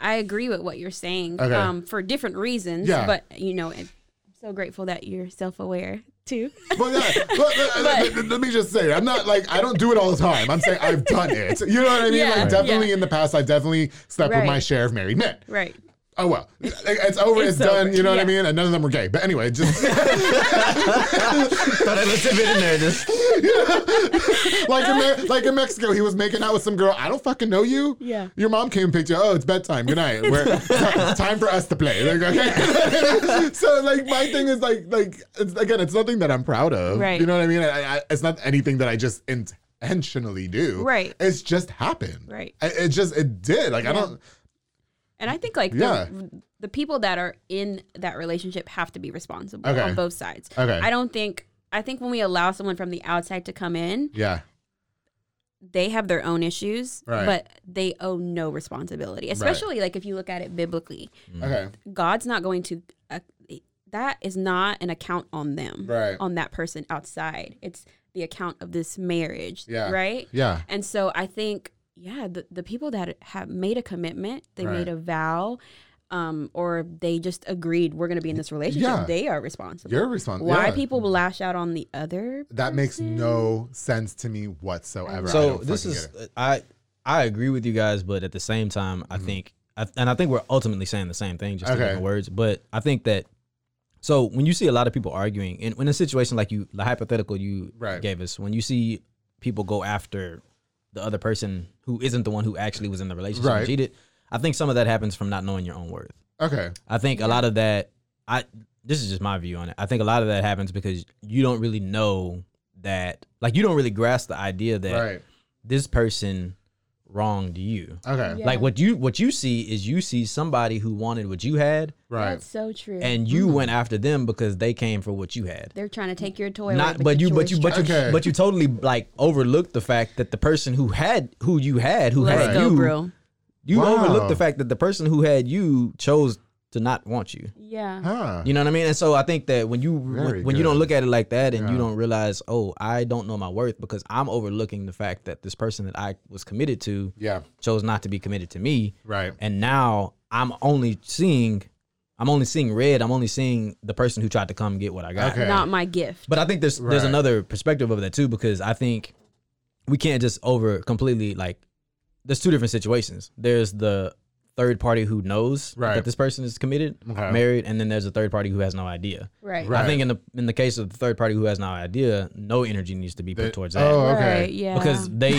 I agree with what you're saying. Okay. Um. For different reasons. Yeah. But you know, I'm so grateful that you're self-aware too. Well, yeah. Well, let, let- let- let me just say, I'm not like I don't do it all the time. I'm saying I've done it. You know what I mean? Yeah, like definitely yeah. in the past, I've definitely slept with my share of married men. right. Oh well, it's over. It's, It's done. over, You know what I mean? And none of them were gay. But anyway, just Thought I was a bit in there. Just like in, Me- like in Mexico, he was making out with some girl. I don't fucking know you. Yeah. Your mom came and picked you. Oh, it's bedtime. Good night. We're, time for us to play. Like, okay. so like my thing is like like it's, again, it's nothing that I'm proud of. Right. You know what I mean? I, I, it's not anything that I just intentionally do. Right. It's just happened. Right. I- It, just it did. Like I don't. And I think like Yeah. the, the people that are in that relationship have to be responsible Okay. on both sides. Okay. I don't think I think when we allow someone from the outside to come in, Yeah. they have their own issues, Right. but they owe no responsibility. Especially like if you look at it biblically. Okay. God's not going to uh, that is not an account on them. Right. On that person outside. It's the account of this marriage, Yeah. right? Yeah. And so I think, yeah, the, the people that have made a commitment, they Right. made a vow, um, or they just agreed we're going to be in this relationship, Yeah. they are responsible. You're responsible. Why yeah. people lash out on the other? That makes no sense to me whatsoever. I so don't this is. I I agree with you guys, but at the same time, Mm-hmm. I think I, and I think we're ultimately saying the same thing, just in Okay. different words. But I think that so when you see a lot of people arguing and in a situation like you, the hypothetical you Right. gave us, when you see people go after the other person who isn't the one who actually was in the relationship Right. cheated, I think some of that happens from not knowing your own worth. Okay. I think a lot of that I this is just my view on it. I think a lot of that happens because you don't really know that like you don't really grasp the idea that Right. this person wronged you. Okay. Yeah. Like what you what you see is you see somebody who wanted what you had, Right. That's so true. and you mm-hmm. went after them because they came for what you had. They're trying to take your toy Not, away. but you, get but you, but you, Okay. but you totally like overlooked the fact that the person who had, who you had, who Let's had go, you, bro. you Wow. overlooked the fact that the person who had you chose to not want you. Yeah. Huh. You know what I mean? And so I think that when you Very when, you don't look at it like that and you don't realize, oh, I don't know my worth because I'm overlooking the fact that this person that I was committed to Yeah. chose not to be committed to me. Right. And now I'm only seeing I'm only seeing red. I'm only seeing the person who tried to come get what I got. Okay. Not my gift. But I think there's there's another perspective of that too because I think we can't just over completely like there's two different situations. There's the third party who knows Right. that this person is committed, Okay. married, and then there's a third party who has no idea. Right. Right. I think in the in the case of the third party who has no idea, no energy needs to be put They- towards that. oh, okay. Right. Yeah. Because they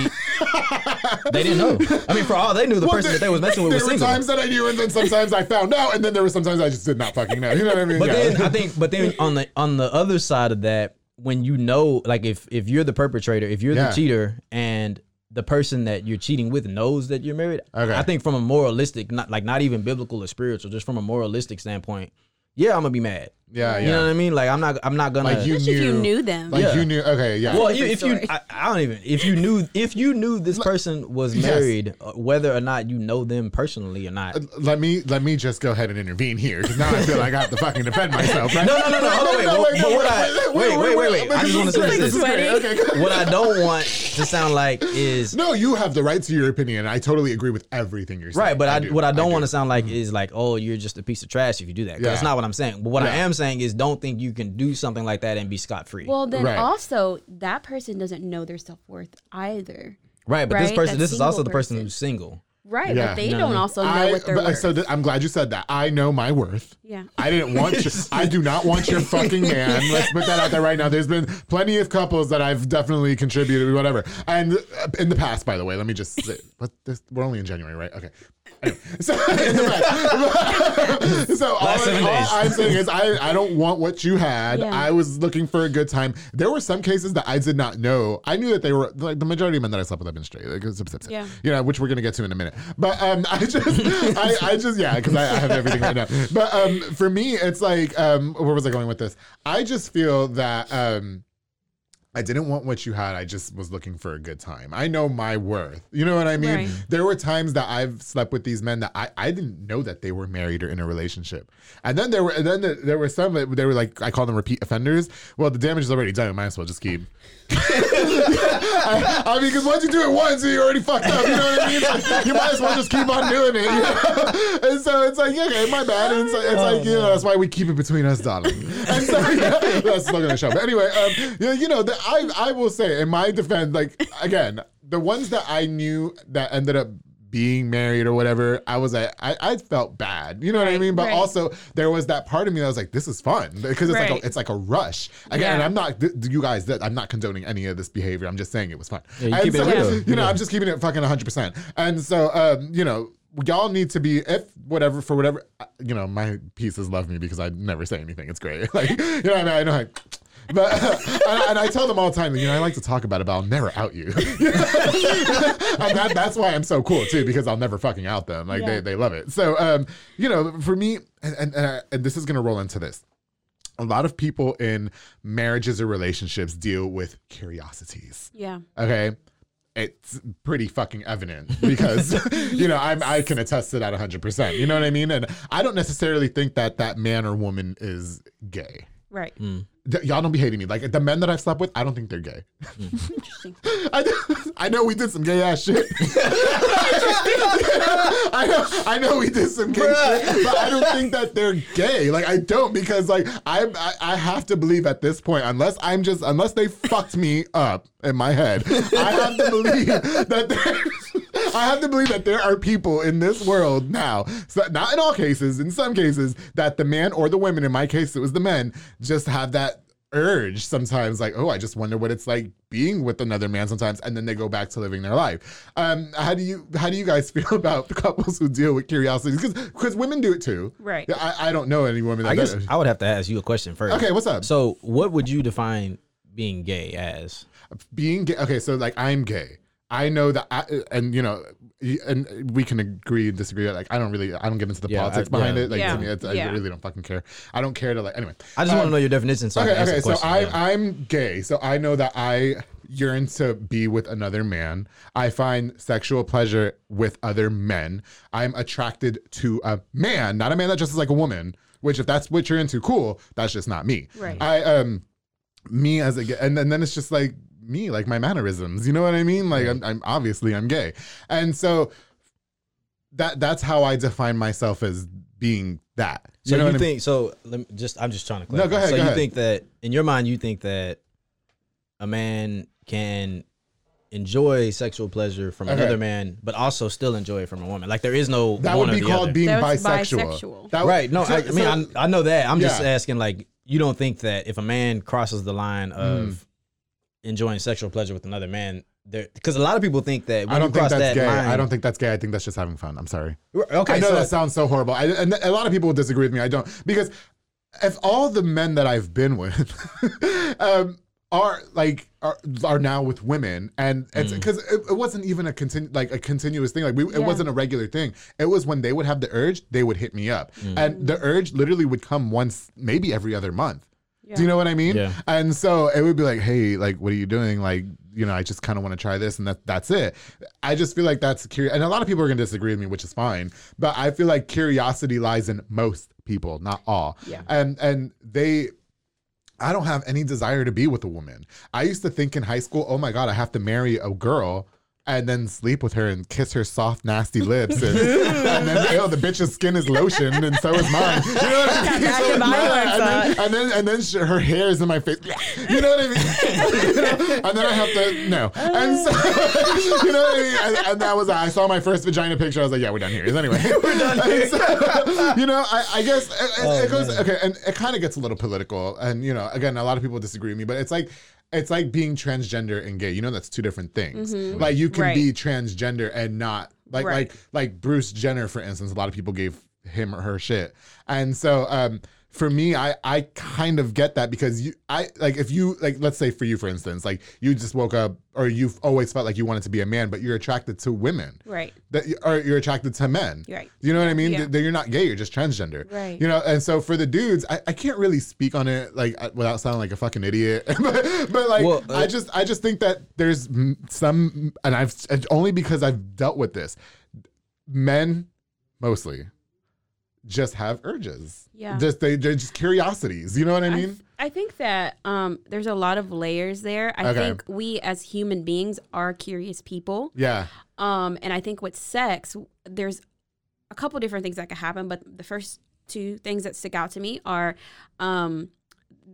they didn't know. I mean, for all they knew, the Well, person there- that they was messing with was There was were single. times that I knew, and then sometimes I found out, and then there were sometimes I just did not fucking know. You know what I mean? But Yeah. then I think, but then on the on the other side of that, when you know, like if if you're the perpetrator, if you're Yeah. the cheater, and the person that you're cheating with knows that you're married, Okay. I think from a moralistic, not like not even biblical or spiritual, just from a moralistic standpoint, yeah, I'm gonna be mad. Yeah, yeah. You know what I mean? Like I'm not, I'm not gonna. Like you Especially if you knew- knew them. Like Yeah. you knew. Okay. Yeah. well, different if you. I, I don't even. If you knew, if you knew this person was Yes. married, uh, whether or not you know them personally or not. let me let me just go ahead and intervene here because now I feel like I have to fucking defend myself. Right? No, no, no, no. Hold on, wait. No, But, no, but what I wait, wait, wait, wait. I just want to say this. This is great. Okay. What I don't want to sound like is No, you have the right to your opinion. I totally agree with everything you're saying. Right, but I, do. what I don't want to sound like is like, oh, you're just a piece of trash if you do that. 'Cause That's not what I'm saying. But what I Yeah. am saying is, don't think you can do something like that and be scot free. Well, then Right. also that person doesn't know their self worth either. right, but this person, that this is also the person person. who's single. Right. Yeah. But they You know what I don't also know I, what they're worth. So th- I'm glad you said that. I know my worth. yeah. I didn't want your, I do not want your fucking man. Let's put that out there right now. There's been plenty of couples that I've definitely contributed, whatever. And uh, in the past, by the way, let me just say, but this, we're only in January, right? Okay. Anyway, so in the past, so all, all. I'm saying is I, I don't want what you had. Yeah. I was looking for a good time. There were some cases that I did not know. I knew that they were like the majority of men that I slept with have been straight. Like, it's- it's- Yeah. You know, which we're gonna get to in a minute. But um, I just, I, I just, yeah, because I, I have everything right now. But um, for me, it's like, um, where was I going with this? I just feel that um. I didn't want what you had. I just was looking for a good time. I know my worth. You know what I mean? Right. There were times that I've slept with these men that I, I didn't know that they were married or in a relationship. And then there were and then there were some that they were like I call them repeat offenders. Well, the damage is already done. I Might as well just keep. I, I mean, because once you do it once, you're already fucked up. You know what I mean? Like, you might as well just keep on doing it. You know? And so it's like, okay, my bad. And it's, like- it's oh, like, you know, that's why we keep it between us, darling. And so yeah, that's not gonna show. But anyway, um, yeah, you know, the, I I will say in my defense, like again, the ones that I knew that ended up being married or whatever, I was like, I, I felt bad. You know what I mean? But right. also there was that part of me that was like, this is fun because it's like a, it's like a rush. Again, Yeah. I'm not th- you guys. That I'm not condoning any of this behavior. I'm just saying it was fun. Yeah, you And keep it so, real. You know, Yeah. I'm just keeping it fucking 100. percent And so, um, you know. Y'all need to be if whatever for whatever you know. My pieces love me because I never say anything. It's great. Like you know, I mean, I know. Like, but and, and I tell them all the time, that you know, I like to talk about it, but I'll never out you. and that, that's why I'm so cool too, because I'll never fucking out them. Like they, they love it. So, um, you know, for me, and and, and, I- and this is gonna roll into this. A lot of people in marriages or relationships deal with curiosities. Yeah. Okay. It's pretty fucking evident because you know I'm, I can attest to that 100. percent You know what I mean? And I don't necessarily think that that man or woman is gay. Right. Hmm. Th- y'all don't be hating me. Like the men that I've slept with, I don't think they're gay. Interesting. I, I know we did some gay ass shit. I know I know we did some gay shit, but I don't think that they're gay. Like I don't because like I, I I have to believe at this point, unless I'm just unless they fucked me up in my head, I have to believe that there, I have to believe that there are people in this world now, so not in all cases, in some cases, that the man or the women, in my case it was the men, just have that urge sometimes like oh i just wonder what it's like being with another man sometimes and then they go back to living their life um how do you how do you guys feel about the couples who deal with curiosity because because women do it too Right. I, I don't know any women that I guess does. I would have to ask you a question first. okay what's up So, what would you define being gay as? being gay okay so like i'm gay I know that, I, and you know, and we can agree, and disagree. Like, I don't really, I don't get into the Yeah, politics I- behind yeah. it. Like, Yeah. to me, it's, I really don't fucking care. I don't care to like. Anyway, I just want Um, to know your definition. So I okay, can answer okay. the So question. I, yeah. I'm gay. So I know that I yearn to be with another man. I find sexual pleasure with other men. I'm attracted to a man, not a man that dresses like a woman. Which, if that's what you're into, cool. That's just not me. Right. I um, me as a gay, and, and then it's just like me, like my mannerisms. You know what I mean? Like I'm, I'm obviously I'm gay, and so that that's how I define myself as being that. So know you what I mean? think so? Let me just I'm just trying to clarify. No, clarify. go ahead, So go you ahead. think that in your mind you think that a man can enjoy sexual pleasure from Okay. another man, but also still enjoy it from a woman? Like there is no that one would or be the called other. being That's bisexual. bisexual. That would- right. No, so- I, I mean so- I, I know that. I'm just asking like you don't think that if a man crosses the line of Mm. Enjoying sexual pleasure with another man, there because a lot of people think that when I don't you think cross that's that gay. line, I don't think that's gay. I think that's just having fun. I'm sorry. Okay, I know so, that sounds so horrible. I, and a lot of people will disagree with me. I don't because if all the men that I've been with um, are like are, are now with women, and it's because it, it wasn't even a continu- like a continuous thing. Like we, it wasn't a regular thing. It was when they would have the urge, they would hit me up, and the urge literally would come once, maybe every other month. Do you know what I mean? Yeah. And so it would be like, hey, like, what are you doing? Like, you know, I just kind of want to try this, and that that's it. I just feel like that's curious, and a lot of people are gonna disagree with me, which is fine. But I feel like curiosity lies in most people, not all. Yeah. And and they. I don't have any desire to be with a woman. I used to think in high school, oh my God, I have to marry a girl and then sleep with her and kiss her soft, nasty lips. And, and then, ew, the bitch's skin is lotion and so is mine. You know what I mean? So, and yeah, and, then, and then and then sh- her hair is in my face. You know what I mean? You know? And then I have to no. And so you know what I mean? And, and that was I saw my first vagina picture. I was like, yeah, we're done here. Anyway, we're done here. you know, I, I guess it, it, it oh, goes okay, and it kind of gets a little political. And you know, again, a lot of people disagree with me, but it's like. It's like being transgender and gay. You know, that's two different things. Like you can Right. be transgender and not like Right. like like Bruce Jenner, for instance. A lot of people gave him or her shit, and so um, for me, I I kind of get that because you I like if you like let's say for you for instance, like you just woke up or you've always felt like you wanted to be a man, but you're attracted to women, Right. that you- or you're attracted to men. Right. You know what I mean? Yeah. That you're not gay, you're just transgender. Right. You know, and so for the dudes, I, I can't really speak on it like uh, without sounding like a fucking idiot. but, but like Well, uh, I just I just think that there's some and I've only because I've dealt with this. Men mostly just have urges. Yeah. Just they they're just curiosities. You know what I I mean? th- I think that um, there's a lot of layers there. I Okay. think we as human beings are curious people. yeah. Um, and I think with sex, there's a couple different things that could happen, but the first two things that stick out to me are um,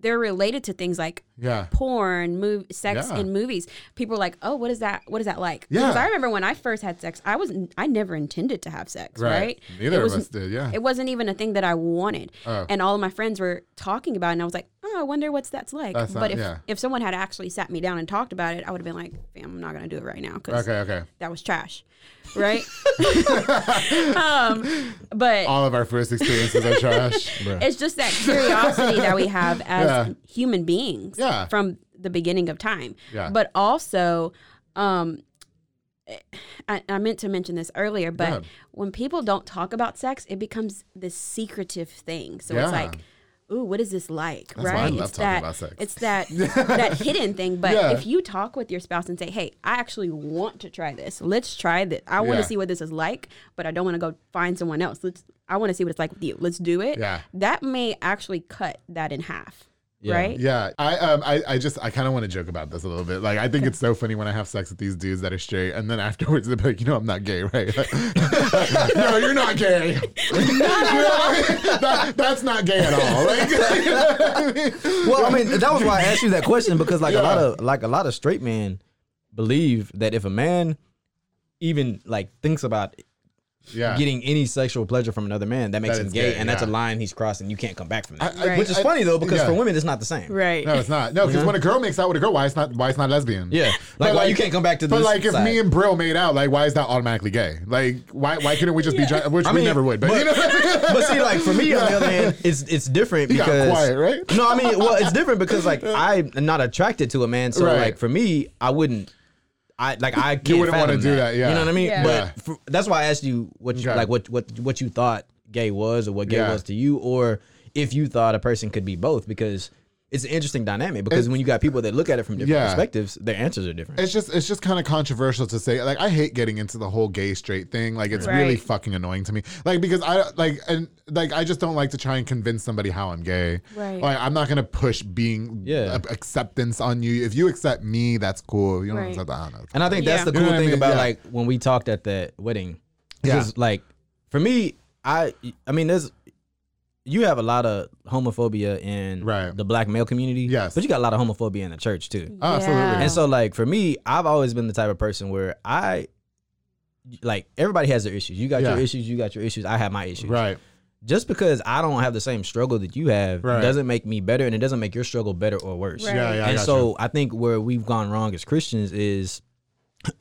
they're related to things like Yeah. porn, move, sex Yeah. in movies. People are like, "Oh, what is that? What is that like?" Yeah. Because I remember when I first had sex, I was I never intended to have sex, right? Neither It of was- us did. Yeah. It wasn't even a thing that I wanted. Oh. And all of my friends were talking about it, and I was like, oh, I wonder what's that's like. That's but not- if, yeah. if someone had actually sat me down and talked about it, I would have been like, fam, I'm not going to do it right now because okay. Okay. that was trash. Right? um, but All of our first experiences are trash. it's just that curiosity that we have as Yeah. human beings Yeah. from the beginning of time. Yeah. But also, um, I, I meant to mention this earlier, but ahead. when people don't talk about sex, it becomes this secretive thing. So Yeah. it's like, ooh, what is this like? That's why right? I love it's talking that about sex. it's that that hidden thing. But Yeah. if you talk with your spouse and say, Hey, I actually want to try this. Let's try this. I want Yeah. to see what this is like, but I don't want to go find someone else. Let's I want to see what it's like with you. Let's do it. Yeah. That may actually cut that in half. Yeah. Right? Yeah, I um I, I just I kind of want to joke about this a little bit. Like I think it's so funny when I have sex with these dudes that are straight, and then afterwards they're like, you know, I'm not gay, right? no, you're not gay. You know what I mean? That- that's not gay at all. Like, you know what I mean? Well, I mean, that was why I asked you that question because like a lot of like a lot of straight men believe that if a man even like thinks about yeah. getting any sexual pleasure from another man, that makes That him gay, gay, and that's a line he's crossing. You can't come back from that. I- I- Which is I- funny though, because yeah. for women it's not the same. Right. No, it's not. No, because when a girl makes out with a girl, why it's not why it's not lesbian? Yeah, like, why you can't come back to this? But this like, if side? me and Brill made out, like, why is that automatically gay? Like, why why couldn't we just be? gi- Which I we never would. But, but- you know, what I mean? but see, like for me on the other hand, it's it's different You because quiet, right? No, I mean, well, it's different because like I'm not attracted to a man, so Right. like for me, I wouldn't. I like I can't wouldn't wanna do that, yeah. You know what I mean? Yeah. Yeah. But for, that's why I asked you what you Okay. like what what what you thought gay was or what gay Yeah. was to you, or if you thought a person could be both because. It's an interesting dynamic because It- when you got people that look at it from different Yeah. perspectives, their answers are different. It's just it's just kind of controversial to say. Like I hate getting into the whole gay straight thing. Like it's really fucking annoying to me. Like because I like and like I just don't like to try and convince somebody how I'm gay. Right. Like I'm not gonna push being Yeah. a- acceptance on you. If you accept me, that's cool. You don't Right. accept I don't know. And I think that's Yeah. the You know cool I thing mean? about Yeah. like when we talked at the wedding. Yeah. Because like for me, I I mean there's you have a lot of homophobia in Right. the black male community. Yes. But you got a lot of homophobia in the church too. Oh, absolutely. And so like for me, I've always been the type of person where I like everybody has their issues. You got Yeah. your issues, you got your issues, I have my issues. Right. Just because I don't have the same struggle that you have Right. doesn't make me better and it doesn't make your struggle better or worse Right. Yeah. Yeah. And got so you. I think where we've gone wrong as Christians is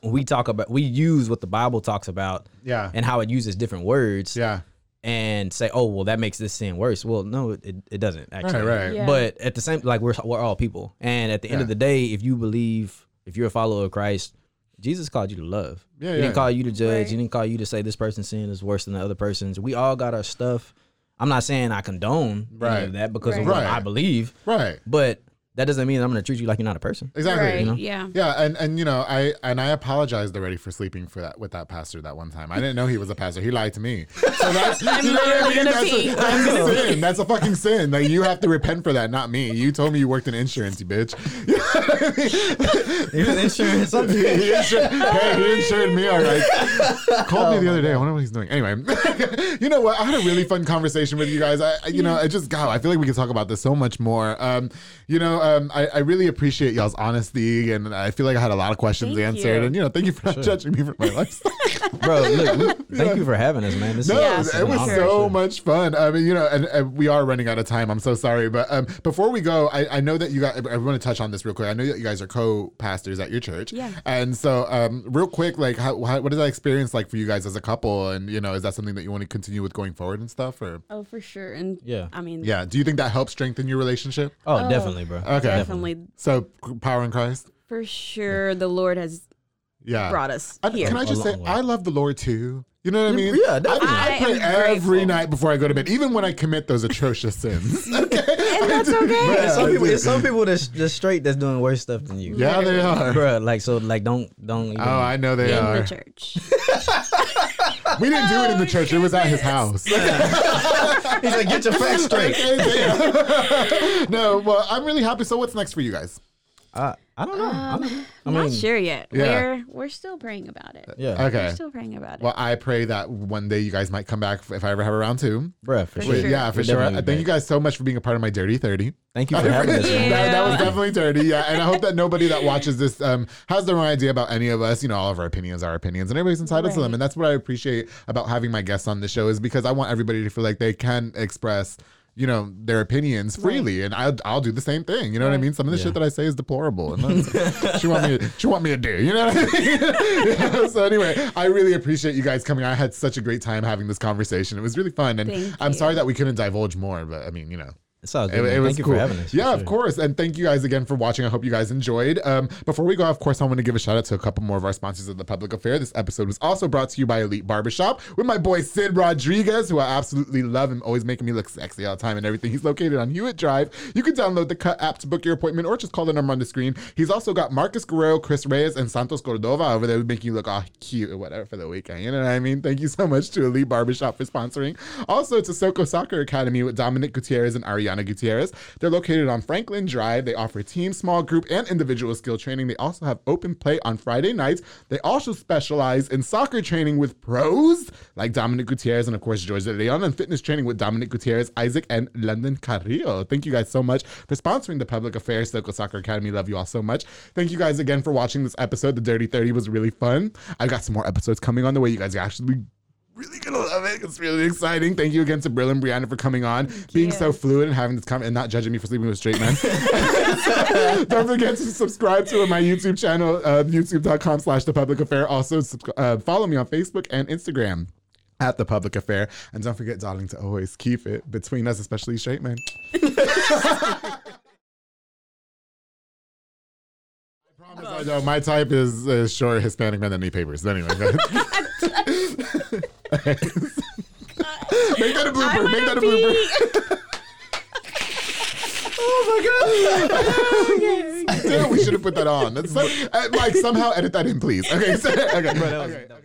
we talk about we use what the Bible talks about Yeah. and how it uses different words Yeah. And say, oh well, that makes this sin worse. Well, no, it, it doesn't actually. Right. Right. Yeah. But at the same, like we're we're all people, and at the end Yeah. of the day, if you believe, if you're a follower of Christ, Jesus called you to love. Yeah, He yeah. didn't call you to judge. Right. He didn't call you to say this person's sin is worse than the other person's. We all got our stuff. I'm not saying I condone Right. any of that because of Right. what Right. I believe, Right. but that doesn't mean I'm going to treat you like you're not a person. Exactly. Right. you know? Yeah. Yeah, and and you know, I and I apologized already for sleeping for that with that pastor that one time. I didn't know he was a pastor. He lied to me. So that's you know what I literally mean? gonna That's pee. a, that's a sin. That's a fucking sin. Like you have to repent for that, not me. You told me you worked in insurance, you bitch. He was insurance. he, insured, hey, he insured me, all right. Called me the other day. I wonder what he's doing. Anyway, you know what? I had a really fun conversation with you guys. I, I- you know, I just, God, I feel like we could talk about this so much more. Um, you know, um, I, I really appreciate y'all's honesty, and I feel like I had a lot of questions Thank answered. you. And you know, thank you for not judging me for my lifestyle. Bro, look, we- thank you for having us, man. This No, is, Yeah, this is it was honor. so much fun. I mean, you know, and, and we are running out of time. I'm so sorry, but um, before we go, I, I know that you guys. I want to touch on this real quick. I know that you guys are co-pastors at your church. Yeah. And so, um, real quick, like, how, how what is that experience like for you guys as a couple? And you know, is that something that you want to continue with going forward and stuff? Or Oh, for sure. And Yeah. I mean, yeah, do you think that helps strengthen your relationship? Oh, Oh, definitely, bro. Okay. definitely, So, power in Christ. for sure, the Lord has Yeah. brought us I- here. can I just say, way. I love the Lord too. You know what I mean? Yeah, definitely. I, I I pray every night before I go to bed, even when I commit those atrocious sins. okay. and that's okay. Bro, it's some people, it's some people that's just straight that's doing worse stuff than you. Yeah, they are. bro. Like so, like don't don't. Even, Oh, I know they in are. the church. We didn't do it in the church. It was at his oh, house. He's like, get your facts straight. no, well, I'm really happy. So, what's next for you guys? I, I don't know. I, don't, I I'm mean, not sure yet. Yeah. We're we're still praying about it. yeah, Okay. We're still praying about it. Well, I pray that one day you guys might come back if I ever have a round two. bro, for For sure. sure. Yeah, for We're sure. definitely Thank you guys so much for being a part of my Dirty 30. Thank you for having us. man. that, that was definitely dirty. Yeah. And I hope that nobody that watches this um, has their own idea about any of us. You know, all of our opinions are opinions and everybody's entitled to them. And that's what I appreciate about having my guests on the show is because I want everybody to feel like they can express, you know, their opinions freely. And I'll, I'll do the same thing. You know what I mean? Some of the Yeah. shit that I say is deplorable. And she want me to, she want me to do, you know what I mean? So anyway, I really appreciate you guys coming. I had such a great time having this conversation. It was really fun. And Thank I'm you. sorry that we couldn't divulge more, but I mean, you know. All good. It, it was Thank you cool. for having us. Yeah, of course. And thank you guys again for watching. I hope you guys enjoyed. Um, before we go, of course, I want to give a shout out to a couple more of our sponsors of the public affair. This episode was also brought to you by Elite Barbershop with my boy Sid Rodriguez, who I absolutely love him, always making me look sexy all the time and everything. He's located on Hewitt Drive. You can download the Cut app to book your appointment or just call the number on the screen. He's also got Marcus Guerrero, Chris Reyes, and Santos Cordova over there making you look all cute or whatever for the weekend. You know what I mean? Thank you so much to Elite Barbershop for sponsoring. Also to Soko Soccer Academy with Dominic Gutierrez and Ariana Gutierrez. They're located on Franklin Drive. They offer team, small group, and individual skill training. They also have open play on Friday nights. They also specialize in soccer training with pros like Dominic Gutierrez and, of course, George Leon, and fitness training with Dominic Gutierrez, Isaac, and London Carrillo. Thank you guys so much for sponsoring the Public Affairs Local Soccer Academy. Love you all so much. Thank you guys again for watching this episode. The Dirty 30 was really fun. I've got some more episodes coming on the way. You guys actually really gonna love it. It's really exciting. Thank you again to Brill and Breana for coming on, being you. so fluid and having this comment and not judging me for sleeping with straight men. Don't forget to subscribe to my YouTube channel, uh, youtube.com slash the public affair. Also, uh, follow me on Facebook and Instagram at the public affair. And don't forget, darling, to always keep it between us, especially straight men. I promise I know my type is uh, short Hispanic men that need papers. But anyway. make that a blooper. Make that a blooper. Oh my god! Damn, we should have put that on. That's so, uh, Mike, somehow edit that in, please. Okay, so, okay, Bro, that was- okay. that was-